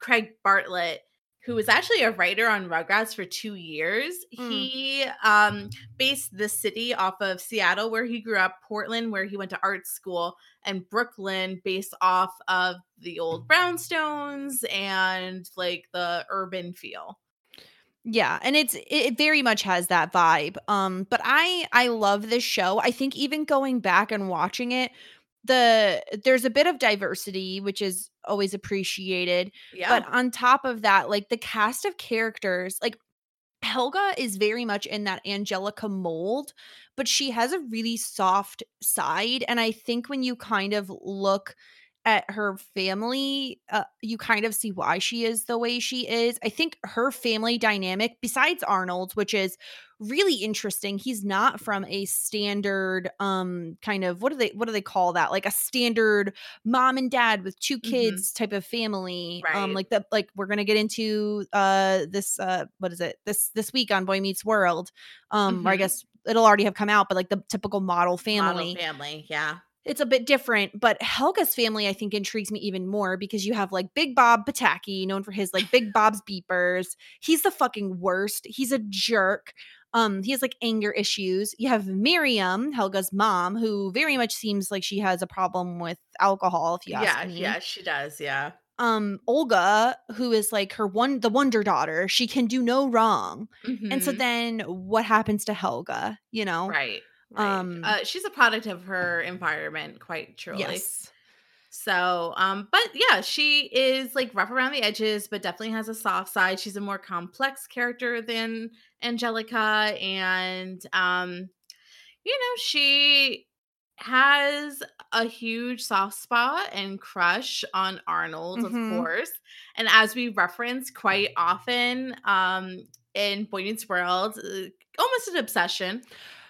Craig Bartlett, who was actually a writer on Rugrats for two years. Mm. He um, based the city off of Seattle, where he grew up, Portland, where he went to art school, and Brooklyn, based off of the old brownstones and like the urban feel. Yeah, and it's it very much has that vibe. Um, but I I love this show. I think even going back and watching it, the there's a bit of diversity, which is always appreciated. Yeah. But on top of that, like the cast of characters, like Helga is very much in that Angelica mold, but she has a really soft side. And I think when you kind of look at her family, uh, you kind of see why she is the way she is. I think her family dynamic, besides Arnold's, which is really interesting, he's not from a standard um kind of what do they what do they call that? Like a standard mom and dad with two Mhm. kids type of family. Um like the like we're gonna get into uh this uh what is it this this week on Boy Meets World. Um or I guess it'll already have come out, but like the typical model family Model family. Yeah. It's a bit different, but Helga's family I think intrigues me even more because you have like Big Bob Pataki, known for his like Big Bob's beepers. He's the fucking worst. He's a jerk. Um, he has like anger issues. You have Miriam, Helga's mom, who very much seems like she has a problem with alcohol, if you ask Yeah. me. Yeah. She does. Yeah. Um, Olga, who is like her one the wonder daughter, she can do no wrong. And so Mhm. then what happens to Helga, you know? Right. Right. Um, uh, she's a product of her environment, quite truly. Yes. So, um, but yeah, she is like rough around the edges, but definitely has a soft side. She's a more complex character than Angelica, and um, you know, she has a huge soft spot and crush on Arnold, Mhm. of course. And as we reference quite often, um, in Boy Meets World, uh, almost an obsession.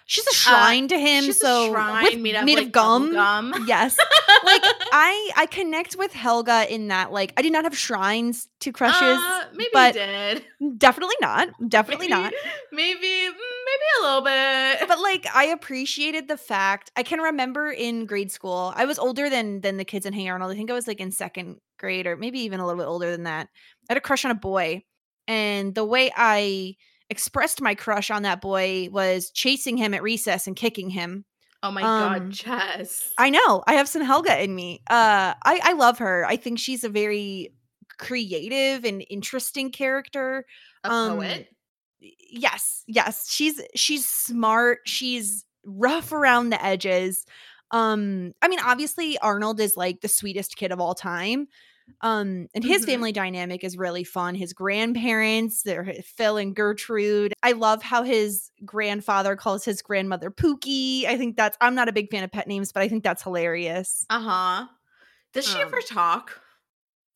She's a shrine to him. Uh, she's a so shrine with- made of, made like, of gum. gum. Yes. like I I connect with Helga in that like I did not have shrines to crushes. Uh, maybe but you did. definitely not. Definitely maybe, not. Maybe, mm, maybe a little bit. But like I appreciated the fact I can remember in grade school. I was older than than the kids in Hey Arnold. I think I was like in second grade or maybe even a little bit older than that. I had a crush on a boy. And the way I expressed my crush on that boy was chasing him at recess and kicking him. oh my um, god, Jess. I know. I have some Helga in me. Uh I I love her. I think she's a very creative and interesting character. a um, poet. Yes. Yes. She's she's smart. She's rough around the edges. Um I mean obviously Arnold is like the sweetest kid of all time. Um and his Mhm. family dynamic is really fun. His grandparents, they're Phil and Gertrude. I love how his grandfather calls his grandmother Pookie. I think that's I'm not a big fan of pet names, but I think that's hilarious. Uh huh. Does she ever um, talk?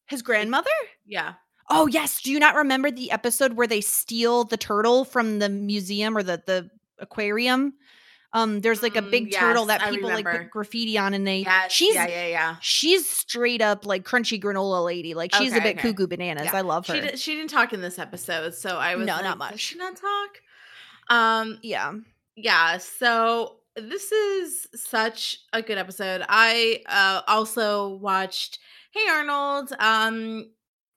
His grandmother? Yeah. Oh yes. Do you not remember the episode where they steal the turtle from the museum or the the aquarium? Um, there's like a Mm, big turtle yes, that people like put graffiti on, and they Yes. she's yeah, yeah, yeah. she's straight up like crunchy granola lady. Like she's a bit okay. cuckoo bananas. Yeah. I love her. She did, she didn't talk in this episode, so I was No, like, not much. she not talk? Um, yeah. yeah so this is such a good episode i uh also watched hey arnold um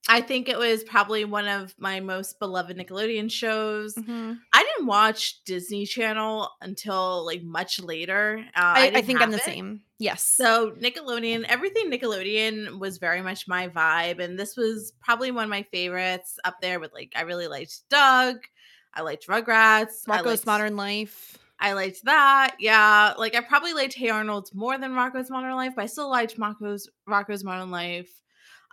i think it was probably one of my most beloved nickelodeon shows Mhm. i didn't watch disney channel until like much later uh, I, I didn't think I'm the it. same. Yes. So Nickelodeon, everything Nickelodeon was very much my vibe, and this was probably one of my favorites up there. With like, I really liked Doug, I liked Rugrats, I Rocko's liked, Modern Life. I liked that. Yeah, like I probably liked Hey Arnold more than Rocko's Modern Life, but I still liked Rocko's Rocko's Modern Life.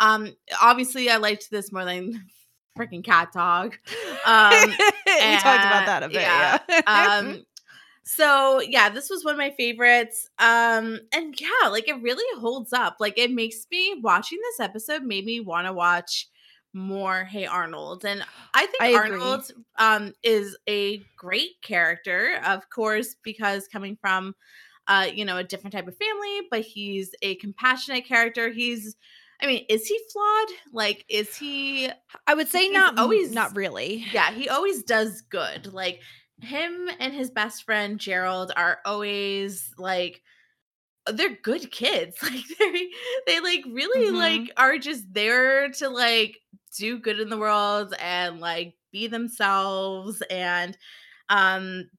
Um, obviously, I liked this more than freaking Cat Dog. Um, we talked about that a bit. yeah. Yeah. um so yeah this was one of my favorites um and yeah like it really holds up like it makes me watching this episode made me want to watch more hey arnold and i think I arnold um is a great character of course because coming from uh you know a different type of family but he's a compassionate character he's i mean is he flawed like is he I would say not always not really. yeah, he always does good. Like him and his best friend Gerald are always like they're good kids. Like they they like really Mhm. like are just there to like do good in the world and like be themselves and um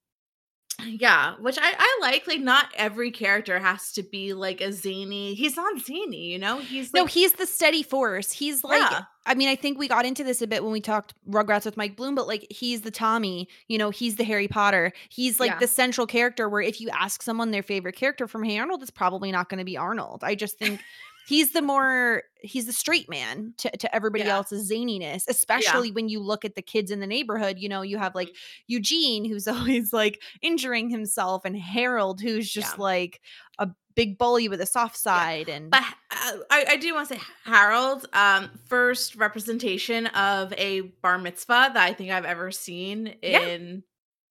yeah, which I I like like not every character has to be like a zany. He's not zany, you know? He's No, he's the steady force. He's like yeah. I mean, I think we got into this a bit when we talked Rugrats with Mike Bloom, but like he's the Tommy, you know, he's the Harry Potter. He's like Yeah. the central character where if you ask someone their favorite character from Hey Arnold, it's probably not going to be Arnold. I just think he's the more he's the straight man to, to everybody Yeah. else's zaniness, especially when you look at the kids in the neighborhood. You know, you have like Eugene who's always like injuring himself and Harold who's just Yeah. like a big bully with a soft side and But uh, I, I do want to say Harold, um, first representation of a bar mitzvah that I think I've ever seen Yeah. in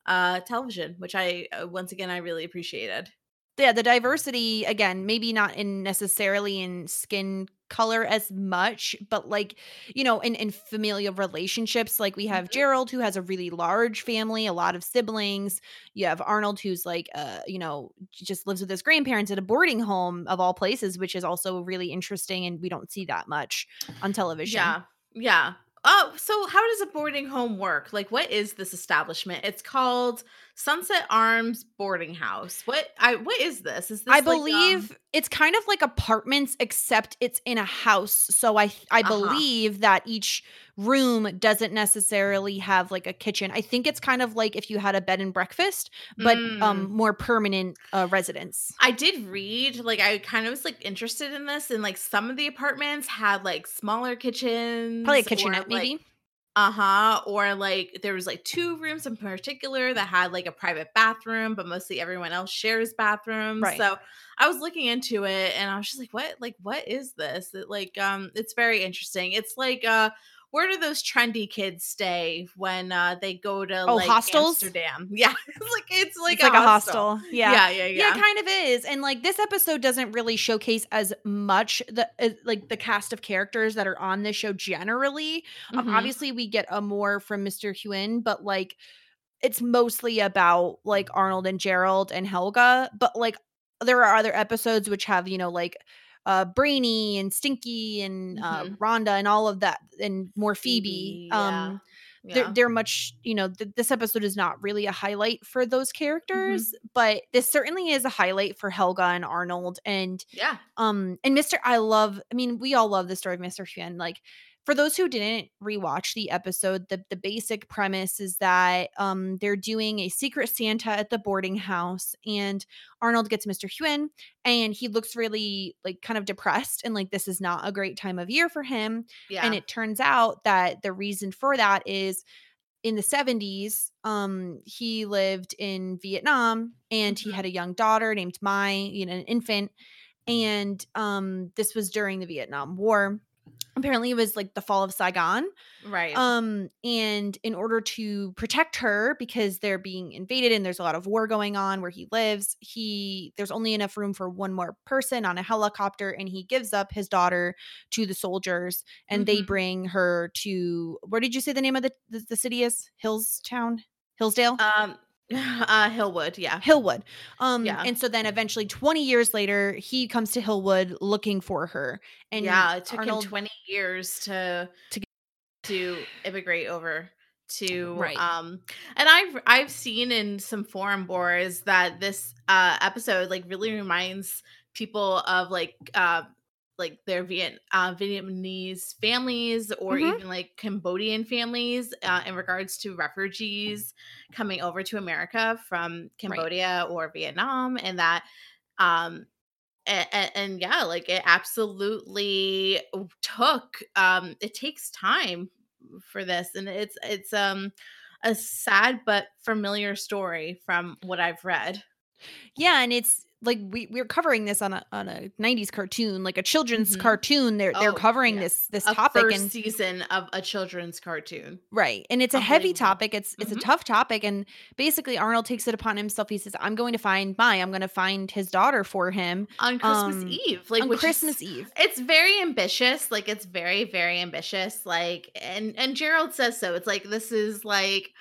uh television, which I uh, once again I really appreciated. Yeah the diversity again maybe not in necessarily in skin color as much but like you know in in familial relationships like we have Mhm. gerald who has a really large family a lot of siblings you have arnold who's like uh you know just lives with his grandparents at a boarding home of all places which is also really interesting and we don't see that much on television Yeah. Yeah. Oh, so how does a boarding home work? Like what is this establishment? It's called Sunset Arms Boarding House. What I what is this? Is this I like, um believe it's kind of like apartments, except it's in a house. So I I Uh-huh. believe that each room doesn't necessarily have like a kitchen. I think it's kind of like if you had a bed and breakfast, but Mm. um more permanent uh, residence. I did read, like, I kind of was like interested in this, and like some of the apartments had like smaller kitchens, Probably a or, kitchenette, maybe. Uh huh. Or like there was like two rooms in particular that had like a private bathroom, but mostly everyone else shares bathrooms. Right. So I was looking into it, and I was just like, "What? Like, what is this?" It, like, um, it's very interesting. It's like, uh, where do those trendy kids stay when uh they go to Oh, like hostels? Amsterdam? Yeah, it's like it's like it's like a hostel. Yeah. Yeah, yeah, Yeah, yeah. kind of is. And like this episode doesn't really showcase as much the uh, like the cast of characters that are on this show generally. Um, Mhm. obviously we get a more from Mr. Huynh, but like it's mostly about like Arnold and Gerald and Helga, but like there are other episodes which have, you know, like uh Brainy and Stinky and uh Mhm. Rhonda and all of that and more Phoebe. yeah. Um yeah. they're, they're much you know th- this episode is not really a highlight for those characters but this certainly is a highlight for helga and arnold and yeah. um and mr i love i mean we all love the story of mr Huynh. like for those who didn't rewatch the episode the, the basic premise is that um they're doing a secret santa at the boarding house and arnold gets mr Huynh, and he looks really like kind of depressed and like this is not a great time of year for him Yeah. and it turns out that the reason for that is in the 70s, um, he lived in Vietnam and he had a young daughter named Mai, you know, an infant. And um, this was during the Vietnam War. Apparently, it was like the fall of Saigon. right. Um, and in order to protect her, because they're being invaded and there's a lot of war going on where he lives, he there's only enough room for one more person on a helicopter, and he gives up his daughter to the soldiers, and they Mhm. bring her to where did you say the name of the the, the city is? Hillstown, Hillsdale. um uh Hillwood, yeah. Hillwood. Um, Yeah. and so then eventually 20 years later, he comes to Hillwood looking for her. And yeah, it took Arnold- him 20 years to To to to immigrate over to Right. um and I've I've seen in some forum boards that this uh episode like really reminds people of like uh like their Viet uh, Vietnamese families or Mhm. even like Cambodian families uh, in regards to refugees coming over to America from Cambodia or Vietnam and that um and, and, yeah like it absolutely took um it takes time for this and it's it's um a sad but familiar story from what i've read Yeah, and it's like we we're covering this on a on a 90s cartoon, like a children's Mhm. cartoon. They're they're Oh, covering yeah. this this a topic first and season of a children's cartoon right. And it's a heavy topic. It's it's Mhm. a tough topic and basically Arnold takes it upon himself. He says, "I'm going to find my I'm going to find his daughter for him on christmas Um, eve like on which is- Christmas Eve." it's very ambitious like it's very very ambitious like and and gerald says so it's like this is like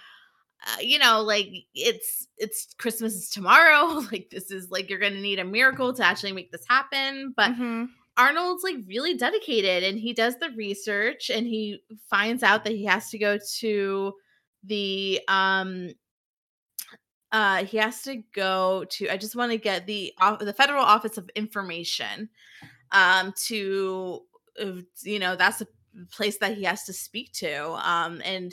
uh, you know, like it's it's Christmas is tomorrow. Like this is like you're gonna need a miracle to actually make this happen. But Mhm. Arnold's like really dedicated and he does the research and he finds out that he has to go to the um uh he has to go to I just want to get the off the Federal Office of Information um to uh, you know that's a place that he has to speak to um and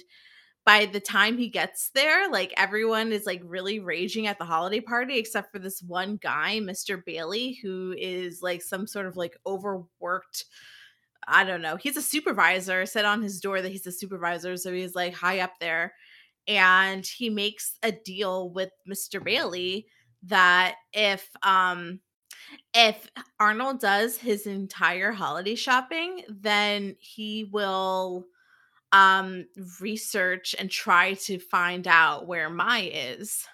by the time he gets there, like everyone is like really raging at the holiday party, except for this one guy, Mr. Bailey, who is like some sort of like overworked. I don't know. He's a supervisor, said on his door that he's a supervisor. So he's like high up there. And he makes a deal with Mr. Bailey that if um if Arnold does his entire holiday shopping, then he will um research and try to find out where Mai is.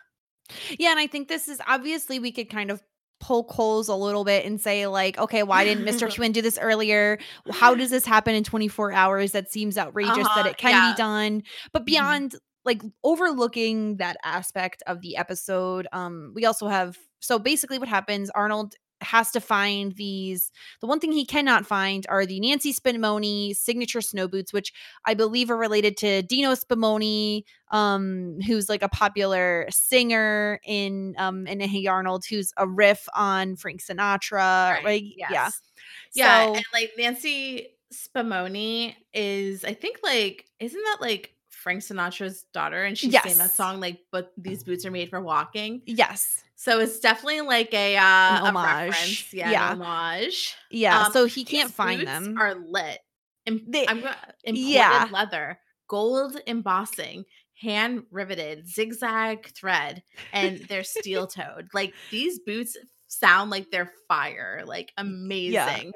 Yeah, and I think this is obviously we could kind of poke holes a little bit and say like, okay, why didn't Mr. Huynh do this earlier? How does this happen in 24 hours? That seems outrageous Uh-huh, that it can yeah. be done. But Mhm. beyond like overlooking that aspect of the episode, um, we also have so basically what happens, Arnold has to find these the one thing he cannot find are the Nancy Spumoni signature snow boots, which I believe are related to Dino Spumoni, um, who's like a popular singer in um in Hey Arnold, who's a riff on Frank Sinatra, right? Yeah. Yes. Yeah. So and like Nancy Spumoni is, I think, like, isn't that like Frank Sinatra's daughter? And she sang that song, like, but these boots are made for walking. yes. So it's definitely like a uh a homage. reference. Yeah, Yeah. homage. Yeah. Um, so he can't find boots them. Are lit. Im- They- I'm gonna imported yeah. leather, gold embossing, hand riveted, zigzag thread, and they're steel toed. Like these boots sound like they're fire. Like amazing. Yeah,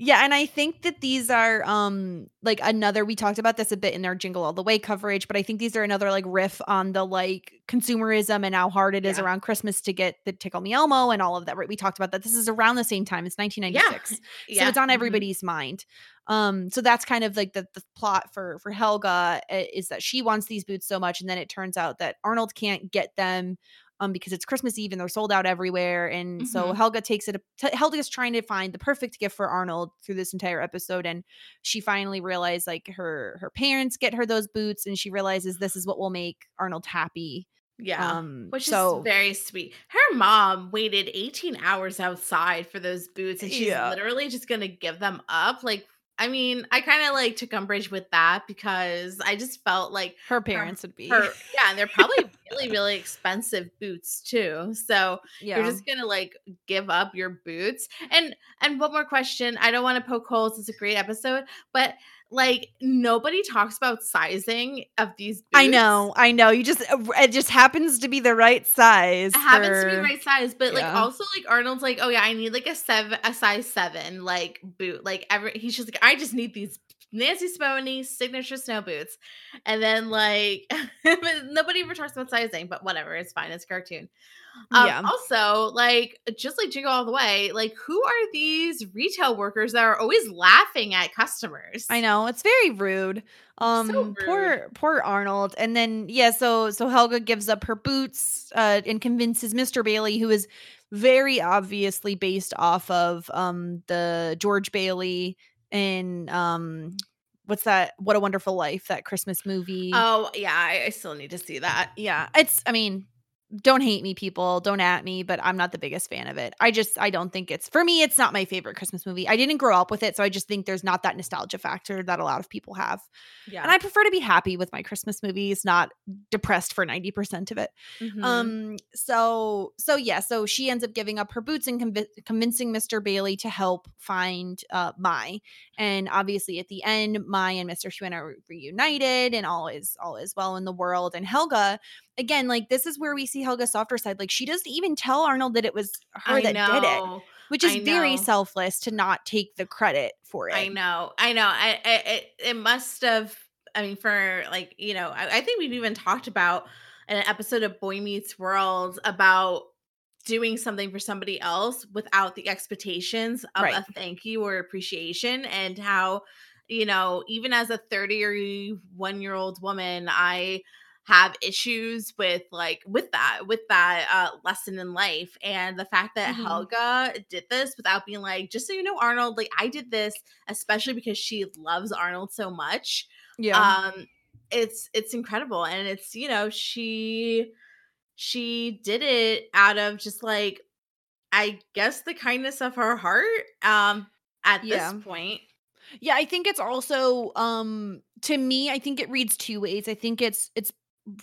and I think that these are um like another we talked about this a bit in our Jingle All the Way coverage, but I think these are another like riff on the like consumerism and how hard it is Yeah. around Christmas to get the Tickle Me Elmo and all of that. Right? We talked about that. This is around the same time. It's 1996. Yeah. So it's on mhm. everybody's mind. Um so that's kind of like the the plot for for Helga uh, is that she wants these boots so much and then it turns out that Arnold can't get them um because it's Christmas Eve and they're sold out everywhere and so Mhm. Helga takes it t- Helga's trying to find the perfect gift for Arnold through this entire episode and she finally realized like her her parents get her those boots and she realizes this is what will make Arnold happy. Yeah. Um Which so is very sweet. Her mom waited 18 hours outside for those boots and she's Yeah. literally just going to give them up. Like, I mean, I kind of like took umbrage with that because I just felt like her parents would be her, yeah, and they're probably really, really expensive boots too. So yeah. you're just gonna like give up your boots. And and one more question. I don't want to poke holes. It's a great episode, but like nobody talks about sizing of these boots. I know, I know. You just uh, it just happens to be the right size. It happens to be the right size, but like also like Arnold's like, oh yeah, I need like a seven, a size seven like boot. Like every he's just like, I just need these Nancy Spumoni signature snow boots, and then like nobody ever talks about sizing, but whatever, it's fine. It's a cartoon. Um, Yeah. Also, like just like Jingle All the Way, like who are these retail workers that are always laughing at customers? I know it's very rude. Um, rude. poor poor Arnold. And then yeah, so so Helga gives up her boots uh, and convinces Mr. Bailey, who is very obviously based off of um the George Bailey in um what's that? What a Wonderful Life, that Christmas movie. Oh yeah, I, I still need to see that. yeah, it's. I mean. Don't hate me, people. Don't at me, but I'm not the biggest fan of it. I just, I don't think it's for me. It's not my favorite Christmas movie. I didn't grow up with it, so I just think there's not that nostalgia factor that a lot of people have. Yeah. And I prefer to be happy with my Christmas movies, not depressed for 90% of it. Mhm. Um so so yeah, so she ends up giving up her boots and conv- convincing Mr. Bailey to help find uh Mai. And obviously at the end Mai and Mr. Huynh are reunited and all is all is well in the world and Helga again like this is where we see Helga's softer side like she doesn't even tell Arnold that it was her I that did it, which is very selfless to not take the credit for it. I know, I know. I, I it, it must have. I mean, for like you know, I, I think we've even talked about an episode of Boy Meets World about doing something for somebody else without the expectations of Right. a thank you or appreciation, and how you know, even as a thirty or one year old woman, I have issues with like with that with that uh lesson in life and the fact that Mhm. helga did this without being like just so you know arnold like i did this especially because she loves arnold so much Yeah. um it's it's incredible and it's you know she she did it out of just like i guess the kindness of her heart um at Yeah. this point Yeah, I think it's also um to me, I think it reads two ways. I think it's it's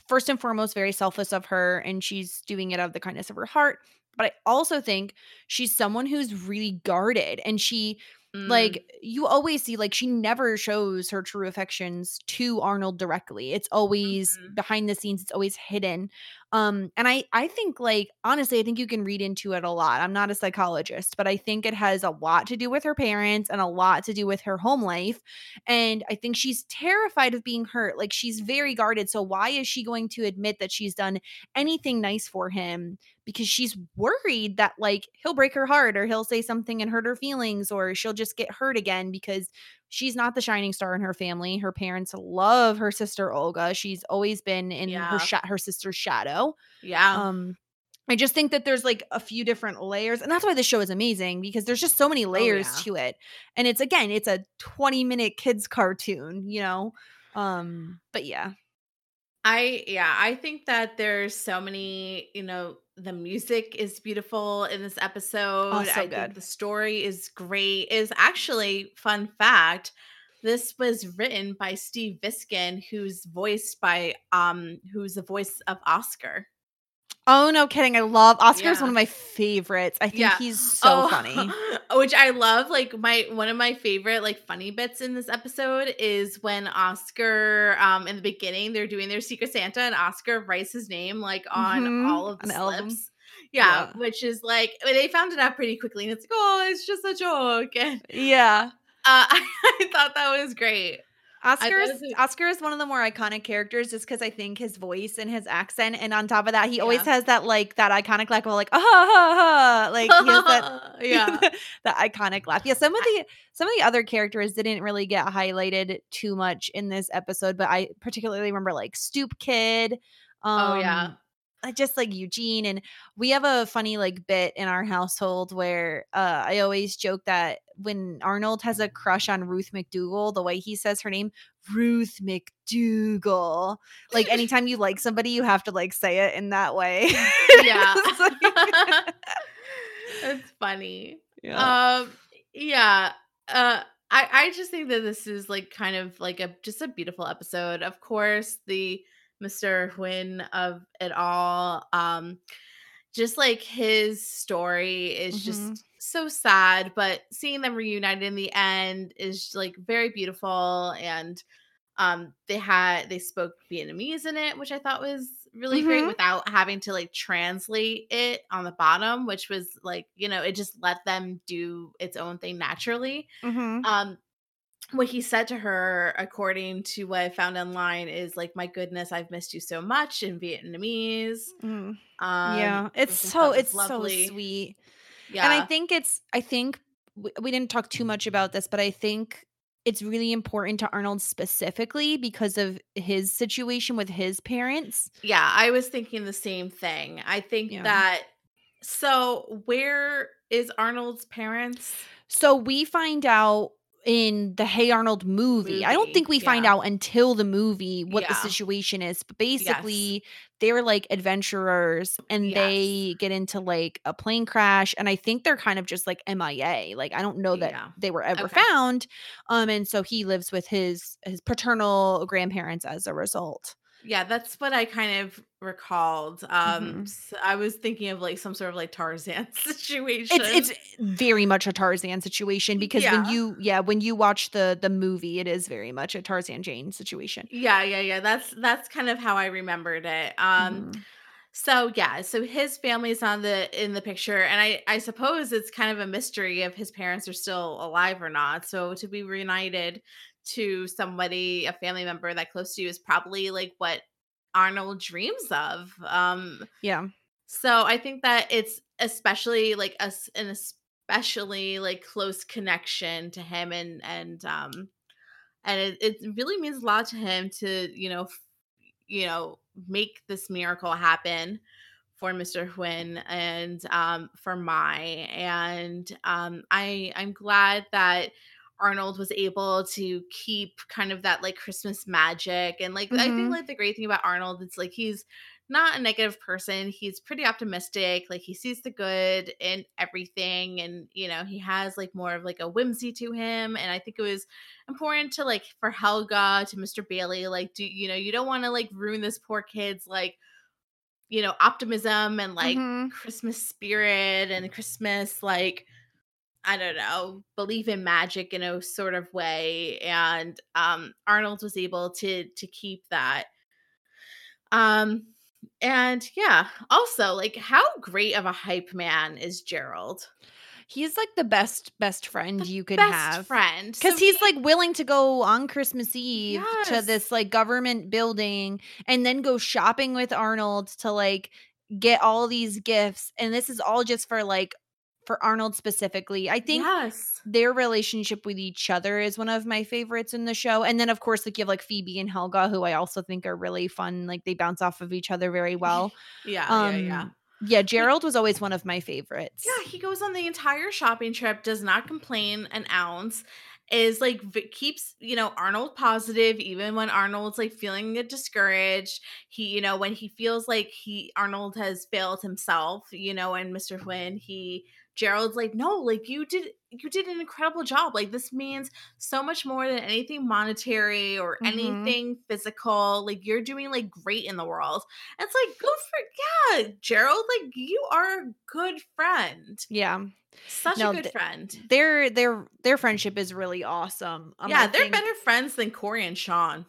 first and foremost very selfless of her and she's doing it out of the kindness of her heart. But I also think she's someone who's really guarded and she Mm, like you always see like she never shows her true affections to Arnold directly. It's always mhm. behind the scenes, it's always hidden. Um and I I think like honestly I think you can read into it a lot. I'm not a psychologist, but I think it has a lot to do with her parents and a lot to do with her home life. And I think she's terrified of being hurt. Like she's very guarded. So why is she going to admit that she's done anything nice for him because she's worried that like he'll break her heart or he'll say something and hurt her feelings or she'll just get hurt again because she's not the shining star in her family. Her parents love her sister Olga. She's always been in Yeah. her sha- her sister's shadow. yeah Um I just think that there's like a few different layers and that's why the show is amazing because there's just so many layers Oh, yeah. to it. And it's again, it's a 20 minute kids cartoon, you know. Um but yeah. I yeah, I think that there's so many, you know, the music is beautiful in this episode. Oh, so I good. think the story is great. Is actually fun fact. This was written by Steve Viksten, who's voiced by um who's the voice of Oscar. Oh, no kidding. I love Oscar's Yeah. one of my favorites. I think Yeah. he's so Oh, funny. Which I love. Like my one of my favorite like funny bits in this episode is when Oscar, um, in the beginning, they're doing their Secret Santa, and Oscar writes his name like on Mhm, all of the 'em. slips. Yeah, Yeah. which is like I they found it out pretty quickly, and it's like, oh, it's just a joke. And Yeah. uh, I thought that was great. Oscar is Oscar is one of the more iconic characters just because I think his voice and his accent, and on top of that, he always has that like that iconic laugh, of, like ah ha ha ha, like he has that yeah, that iconic laugh. Yeah, some of the some of the other characters didn't really get highlighted too much in this episode, but I particularly remember like Stoop Kid. Um, Oh, yeah. I just like Eugene, and we have a funny like bit in our household where uh, I always joke that when Arnold has a crush on Ruth McDougal, the way he says her name, Ruth McDougal. Like anytime you like somebody, you have to like say it in that way. yeah. It's like- It's funny. yeah. Um yeah. Uh I I just think that this is like kind of like a just a beautiful episode. Of course, the Mr. Huynh of it all um just like his story is Mhm. just so sad, but seeing them reunited in the end is like very beautiful and um they had they spoke Vietnamese in it, which I thought was really great Mhm. without having to like translate it on the bottom, which was like, you know, it just let them do its own thing naturally. Mhm. Um what he said to her, according to what I found online, is like, "My goodness, I've missed you so much" in Vietnamese. Mm. Um, yeah, it's so it's so sweet. Yeah, And I think it's I think we, we didn't talk too much about this, but I think it's really important to Arnold specifically because of his situation with his parents. yeah, I was thinking the same thing. I think Yeah. that. So, where is Arnold's parents? So we find out in the Hey Arnold movie. I don't think we find out until the movie what the situation is, but basically they're like adventurers and Yes. they get into like a plane crash and I think they're kind of just like MIA. Like I don't know that Yeah. they were ever Okay. found. Um and so he lives with his his paternal grandparents as a result. Yeah, that's what I kind of recalled. Um, Mhm. s- I was thinking of like some sort of like Tarzan situation. It's it's very much a Tarzan situation because when you yeah, when you watch the the movie it is very much a Tarzan Jane situation. yeah, yeah, yeah. That's that's kind of how I remembered it. Um, Mhm. So yeah, so his family's on the in the picture, and I I suppose it's kind of a mystery if his parents are still alive or not. So to be reunited to somebody, a family member that close to you, is probably like what Arnold dreams of. Um, Yeah. so I think that it's especially like us an especially like close connection to him, and and um, and it, it really means a lot to him to you know f- you know, make this miracle happen for Mr. Huynh and um, for Mai. And um, I I'm glad that Arnold was able to keep kind of that like Christmas magic. And like I think Mhm. like the great thing about Arnold, it's like he's not a negative person. He's pretty optimistic. Like he sees the good in everything. And you know, he has like more of like a whimsy to him. And I think it was important to like for Helga, to Mr. Bailey, like do you know, you don't want to like ruin this poor kid's like you know, optimism and like Mhm. Christmas spirit and Christmas like I don't know, believe in magic in a sort of way and um Arnold was able to to keep that. Um and yeah, also like how great of a hype man is Gerald? He's like the best best friend The you could best have. friend. Cause So he's he like willing to go on Christmas Eve to this like government building and then go shopping with Arnold to like get all these gifts. And this is all just for like for Arnold specifically. I think Yes. their relationship with each other is one of my favorites in the show. And then of course like you have like Phoebe and Helga, who I also think are really fun. Like they bounce off of each other very well. Yeah, yeah, yeah. Um yeah, Gerald was always one of my favorites. Yeah, he goes on the entire shopping trip, does not complain an ounce, is like v- keeps, you know, Arnold positive even when Arnold's like feeling discouraged. He, you know, when he feels like he Arnold has failed himself, you know, and Mr. Huynh, he Gerald's like, "No, like you did you did an incredible job. Like this means so much more than anything monetary or Mhm. anything physical. Like you're doing like great in the world." And it's like, "Go for yeah, Gerald, like you are a good friend." Yeah. Such No, a good th- friend. Their their their friendship is really awesome. Um, yeah, I they're think better friends than Cory and Shawn.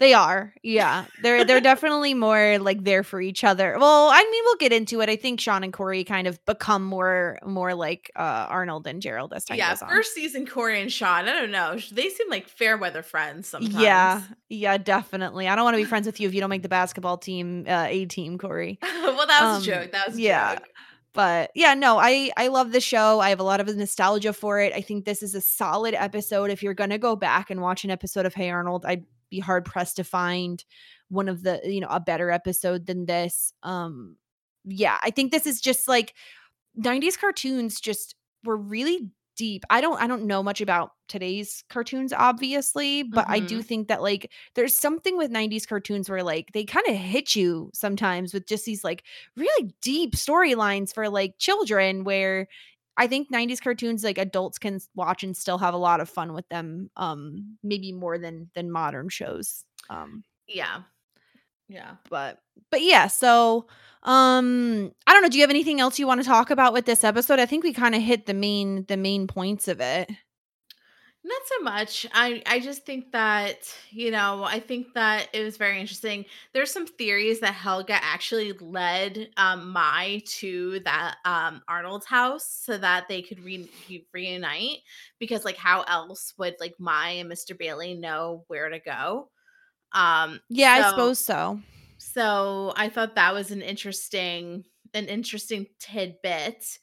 They are. Yeah. They're they're definitely more like there for each other. Well, I mean, we'll get into it. I think Shawn and Cory kind of become more more like uh Arnold and Gerald as time Yeah, goes on. first season Cory and Shawn. I don't know. They seem like fair weather friends sometimes. Yeah. Yeah, definitely. I don't want to be friends with you if you don't make the basketball team uh A team, Cory. well, that was Um, a joke. That was a yeah. joke. But yeah, no, I I love the show. I have a lot of nostalgia for it. I think this is a solid episode. If you're gonna go back and watch an episode of Hey Arnold, I'd be hard pressed to find one of the you know a better episode than this. Um, yeah, I think this is just like 90s cartoons just were really deep. I don't I don't know much about today's cartoons obviously, but I do Mhm. think that like there's something with 90s cartoons where like they kind of hit you sometimes with just these like really deep storylines for like children where I think 90s cartoons like adults can watch and still have a lot of fun with them um maybe more than than modern shows. Um Yeah. Yeah. but but yeah so um i don't know do you have anything else you want to talk about with this episode i think we kind of hit the main the main points of it Not so much. I I just think that, you know, I think that it was very interesting. There's some theories that Helga actually led um Mai to that um Arnold's house so that they could re- re- reunite because like how else would like Mai and Mr. Bailey know where to go? Um yeah i suppose so So I thought that was an interesting an interesting tidbit.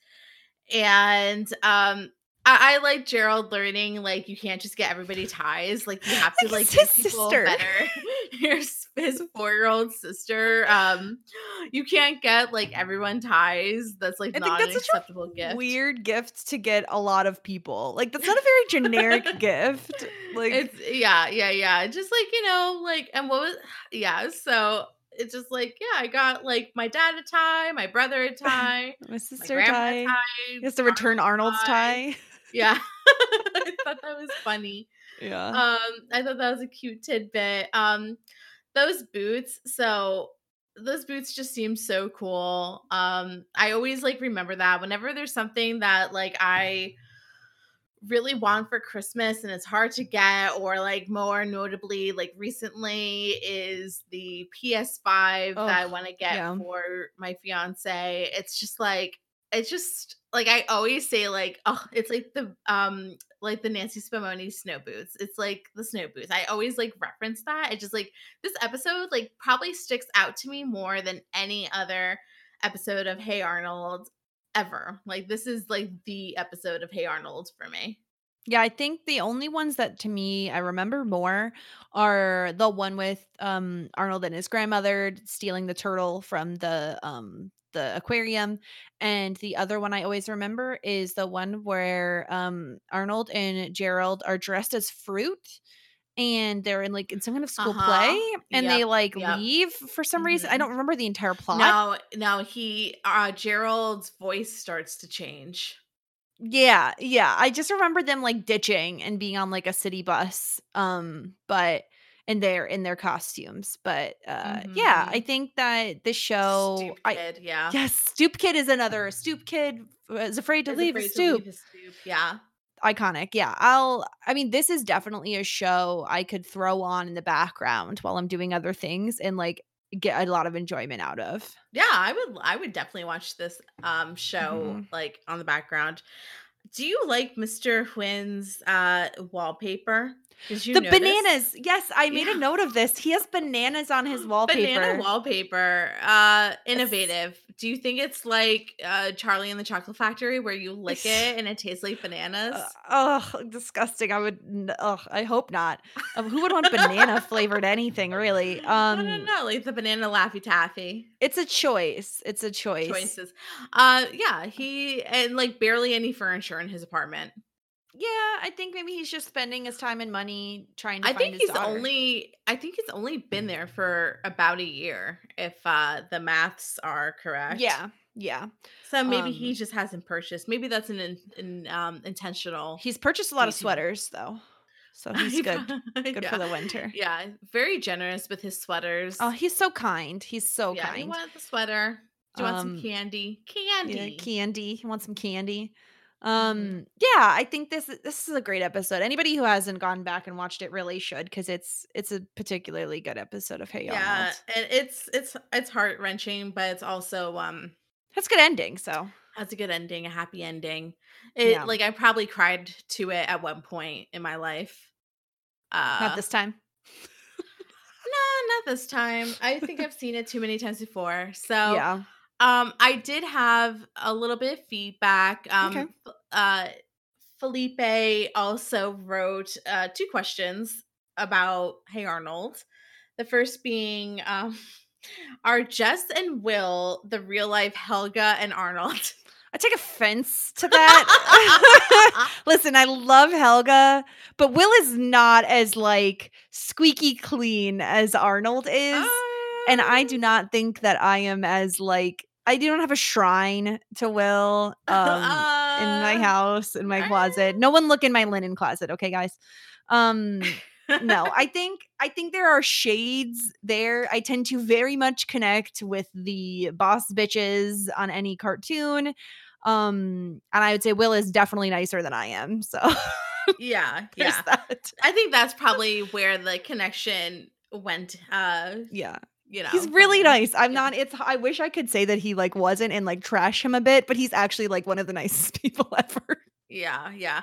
And um I, I like Gerald learning like you can't just get everybody ties. Like you have to Like, his people sister. better. Here's his four year old sister. Um you can't get like everyone ties. That's like I think not that's an acceptable gift. weird gift to get a lot of people like that's not a very generic gift like it's yeah, yeah, yeah. Just like, you know, like and what was yeah, so it's just like, yeah, I got like my dad a tie, my brother a tie, my my sister grandma tie a tie. he has to return arnold's tie Yeah. I thought that was funny. yeah Um, I thought that was a cute tidbit. Um, those boots, so those boots just seem so cool. Um, I always like remember that whenever there's something that like I really want for Christmas and it's hard to get, or like more notably, like recently is the PS5 that I want to get yeah. for my fiance. It's just like it's just like I always say, like, oh, it's like the um like the Nancy Spumoni snow boots. It's like the snow boots. I always like reference that. It just like this episode like probably sticks out to me more than any other episode of Hey Arnold ever. Like this is like the episode of Hey Arnold for me. Yeah, I think the only ones that to me I remember more are the one with um Arnold and his grandmother stealing the turtle from the um the aquarium and the other one I always remember is the one where um Arnold and Gerald are dressed as fruit and they're in like in some kind of school Uh-huh. play and Yep, they like yep. leave for some reason. I Mhm. don't remember the entire plot. No, no, he uh Gerald's voice starts to change. Yeah, yeah. I just remember them like ditching and being on like a city bus. Um, but and they're in their costumes. But uh yeah, I Mhm. think that the show Stoop I kid, yeah. yes, Stoop Kid is another Stoop Kid is afraid to Is leave his afraid to stoop. leave his stoop. Yeah. Iconic. Yeah. I'll I mean, this is definitely a show I could throw on in the background while I'm doing other things and like get a lot of enjoyment out of. Yeah, I would I would definitely watch this um show Mhm. like on the background. Do you like Mr. Huynh's uh wallpaper? The notice? bananas. Yes, I made a note of this. He has bananas on his wallpaper. Banana wallpaper. Uh innovative. Do you think it's like uh Charlie and the Chocolate Factory where you lick it and it tastes like bananas? Uh, ugh, disgusting. I would. Ugh, I hope not. Um, who would want banana flavored anything? Really? I don't Um, know, like the banana laffy taffy it's a choice. It's a choice. choices. Uh yeah, he and like barely any furniture in his apartment. Yeah, I think maybe he's just spending his time and money trying to I think he's daughter. only I think he's only been there for about a year if uh the maths are correct. Yeah, yeah. So maybe he Um, just hasn't purchased. Maybe that's an, in, in, um intentional. He's purchased a lot of sweaters though, so he's good. Good yeah. for the winter. Yeah, very generous with his sweaters. Oh, he's so kind. He's so yeah, he kind. wanted the sweater. Do you want some Um, candy? Yeah, Candy. candy. He wants some candy. Mhm. Um, yeah, I think this this is a great episode. Anybody who hasn't gone back and watched it really should because it's it's a particularly good episode of Hey Yeah, Arnold. and it's it's it's heart wrenching, but it's also um That's a good ending. So That's a good ending, a happy ending. It Yeah. like I probably cried to it at one point in my life. Uh not this time. No, not this time. I think I've seen it too many times before. So yeah. Um I did have a little bit of feedback. Um Okay. uh Felipe also wrote uh two questions about Hey Arnold. The first being um are Jess and Will the real life Helga and Arnold? I take offense to that. Listen, I love Helga, but Will is not as like squeaky clean as Arnold is. and I do Um, not think that I am as like I do not have a shrine to Will um in my uh, house in my uh, closet. No one look in my linen closet, okay guys? Um no, I think I think there are shades there. I tend to very much connect with the boss bitches on any cartoon. Um and I would say Will is definitely nicer than I am. So yeah, yeah. that. I think that's probably where the connection went. Uh, Yeah. You know, He's really nice. I'm Yeah. not it's I wish I could say that he like wasn't and like trash him a bit, but he's actually like one of the nicest people ever. Yeah, yeah.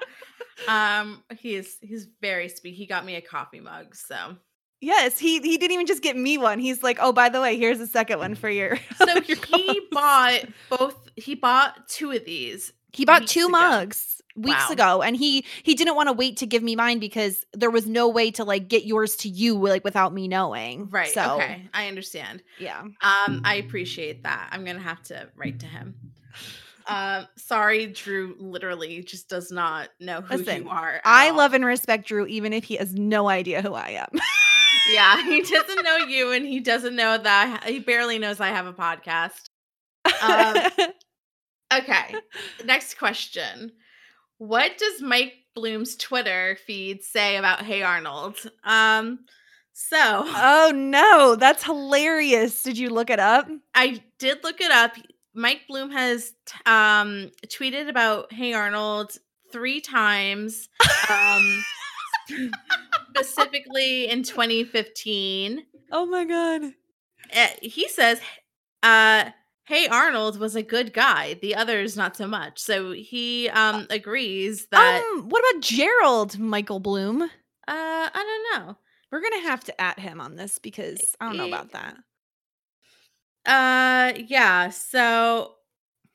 um, he's he's very sweet. He got me a coffee mug, so Yes, he he didn't even just get me one. He's like, "Oh, by the way, here's a second one for your so your he bought both. He bought two of these. He bought two ago. mugs weeks Wow. ago and he he didn't want to wait to give me mine because there was no way to like get yours to you like without me knowing. Right. So, Okay. I understand. yeah. Um, I appreciate that. I'm gonna have to write to him. Um, sorry, Drew literally just does not know who Listen, you are. I all. love and respect Drew even if he has no idea who I am. Yeah, he doesn't know you and he doesn't know that he barely knows I have a podcast. Um, Okay. Next question. What does Mike Bloom's Twitter feed say about Hey Arnold? Um so oh no, that's hilarious. Did you look it up? I did look it up. Mike Bloom has um tweeted about Hey Arnold 3 times. Um specifically in 2015. Oh my god. Uh, he says uh Hey Arnold was a good guy. The others not so much. So he um agrees that um, what about Gerald Michael Bloom? uh I don't know. We're gonna have to at him on this because I don't know about that. Uh yeah, so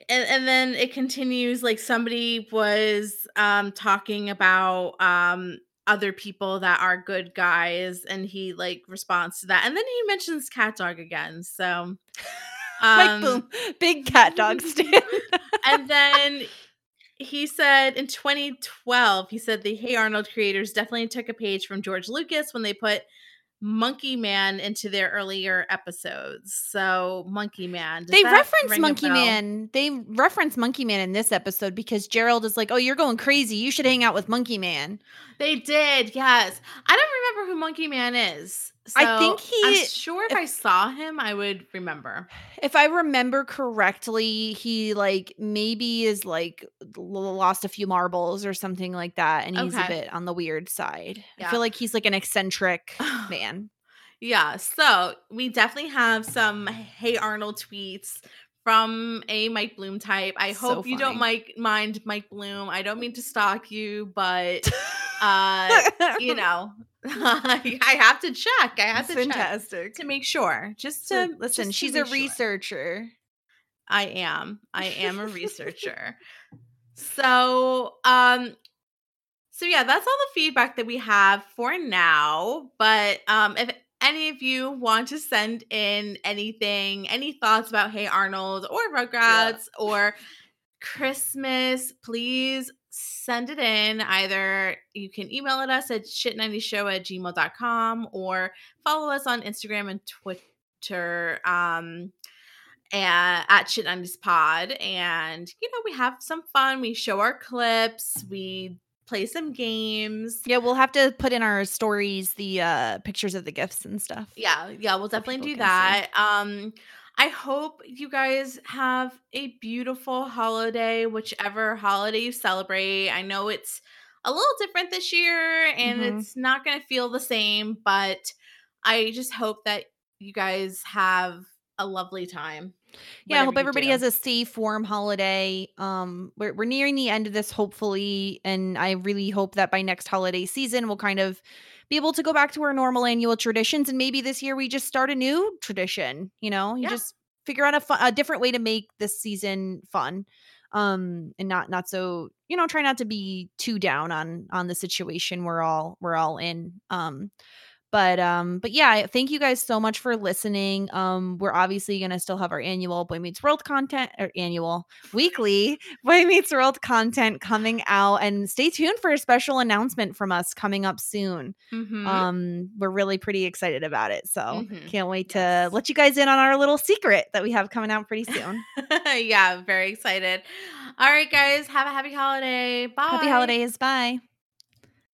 and, and then it continues like somebody was um talking about um other people that are good guys and he like responds to that and then he mentions cat dog again so Mike um Boom, big cat dog stand. and then he said in 2012 he said the hey arnold creators definitely took a page from george lucas when they put monkey man into their earlier episodes so monkey man they reference Monkey? Man. They reference Monkey Man in this episode because Gerald is like, "Oh, you're going crazy. You should hang out with Monkey Man." They did, yes. I don't remember who Monkey Man is. I think so I'm he- sure if if- I saw him, I would remember. If I remember correctly, he like maybe is like lost a few marbles or something like that, and he's a bit on the weird side. I feel like he's like an eccentric man. Yeah, so we definitely have some Hey Arnold tweets from a Mike Bloom type. I So hope you don't. Mike mind Mike Bloom. I don't mean to stalk you, but uh, you know, I have to check. I have to check to make sure. Just to listen, just to she's a make sure. researcher. I am. I am a researcher. so, um so yeah, that's all the feedback that we have for now, but um if any of you want to send in anything, any thoughts about Hey Arnold or Rugrats or Christmas, please send it in. Either you can email it us at shit90show at gmail.com or follow us on Instagram and Twitter. Um and at shit 90s pod and you know we have some fun we show our clips we play some games Yeah, we'll have to put in our stories the uh pictures of the gifts and stuff. yeah yeah we'll definitely do can see. that um i hope you guys have a beautiful holiday whichever holiday you celebrate i know it's a little different this year and Mhm. it's not going to feel the same but i just hope that you guys have a lovely time Yeah, I hope everybody do. has a safe, warm holiday. Um, we're we're nearing the end of this, hopefully, and I really hope that by next holiday season we'll kind of be able to go back to our normal annual traditions, and maybe this year we just start a new tradition. You know, you Yeah. just figure out a fun, a different way to make this season fun, um, and not not so you know try not to be too down on on the situation we're all we're all in. Um, but um but yeah thank you guys so much for listening um we're obviously gonna still have our annual boy meets world content or annual weekly boy meets world content coming out and stay tuned for a special announcement from us coming up soon Mhm. um we're really pretty excited about it so Mhm. can't wait to Yes. let you guys in on our little secret that we have coming out pretty soon yeah, very excited. All right, guys, have a happy holiday. Bye. happy holidays bye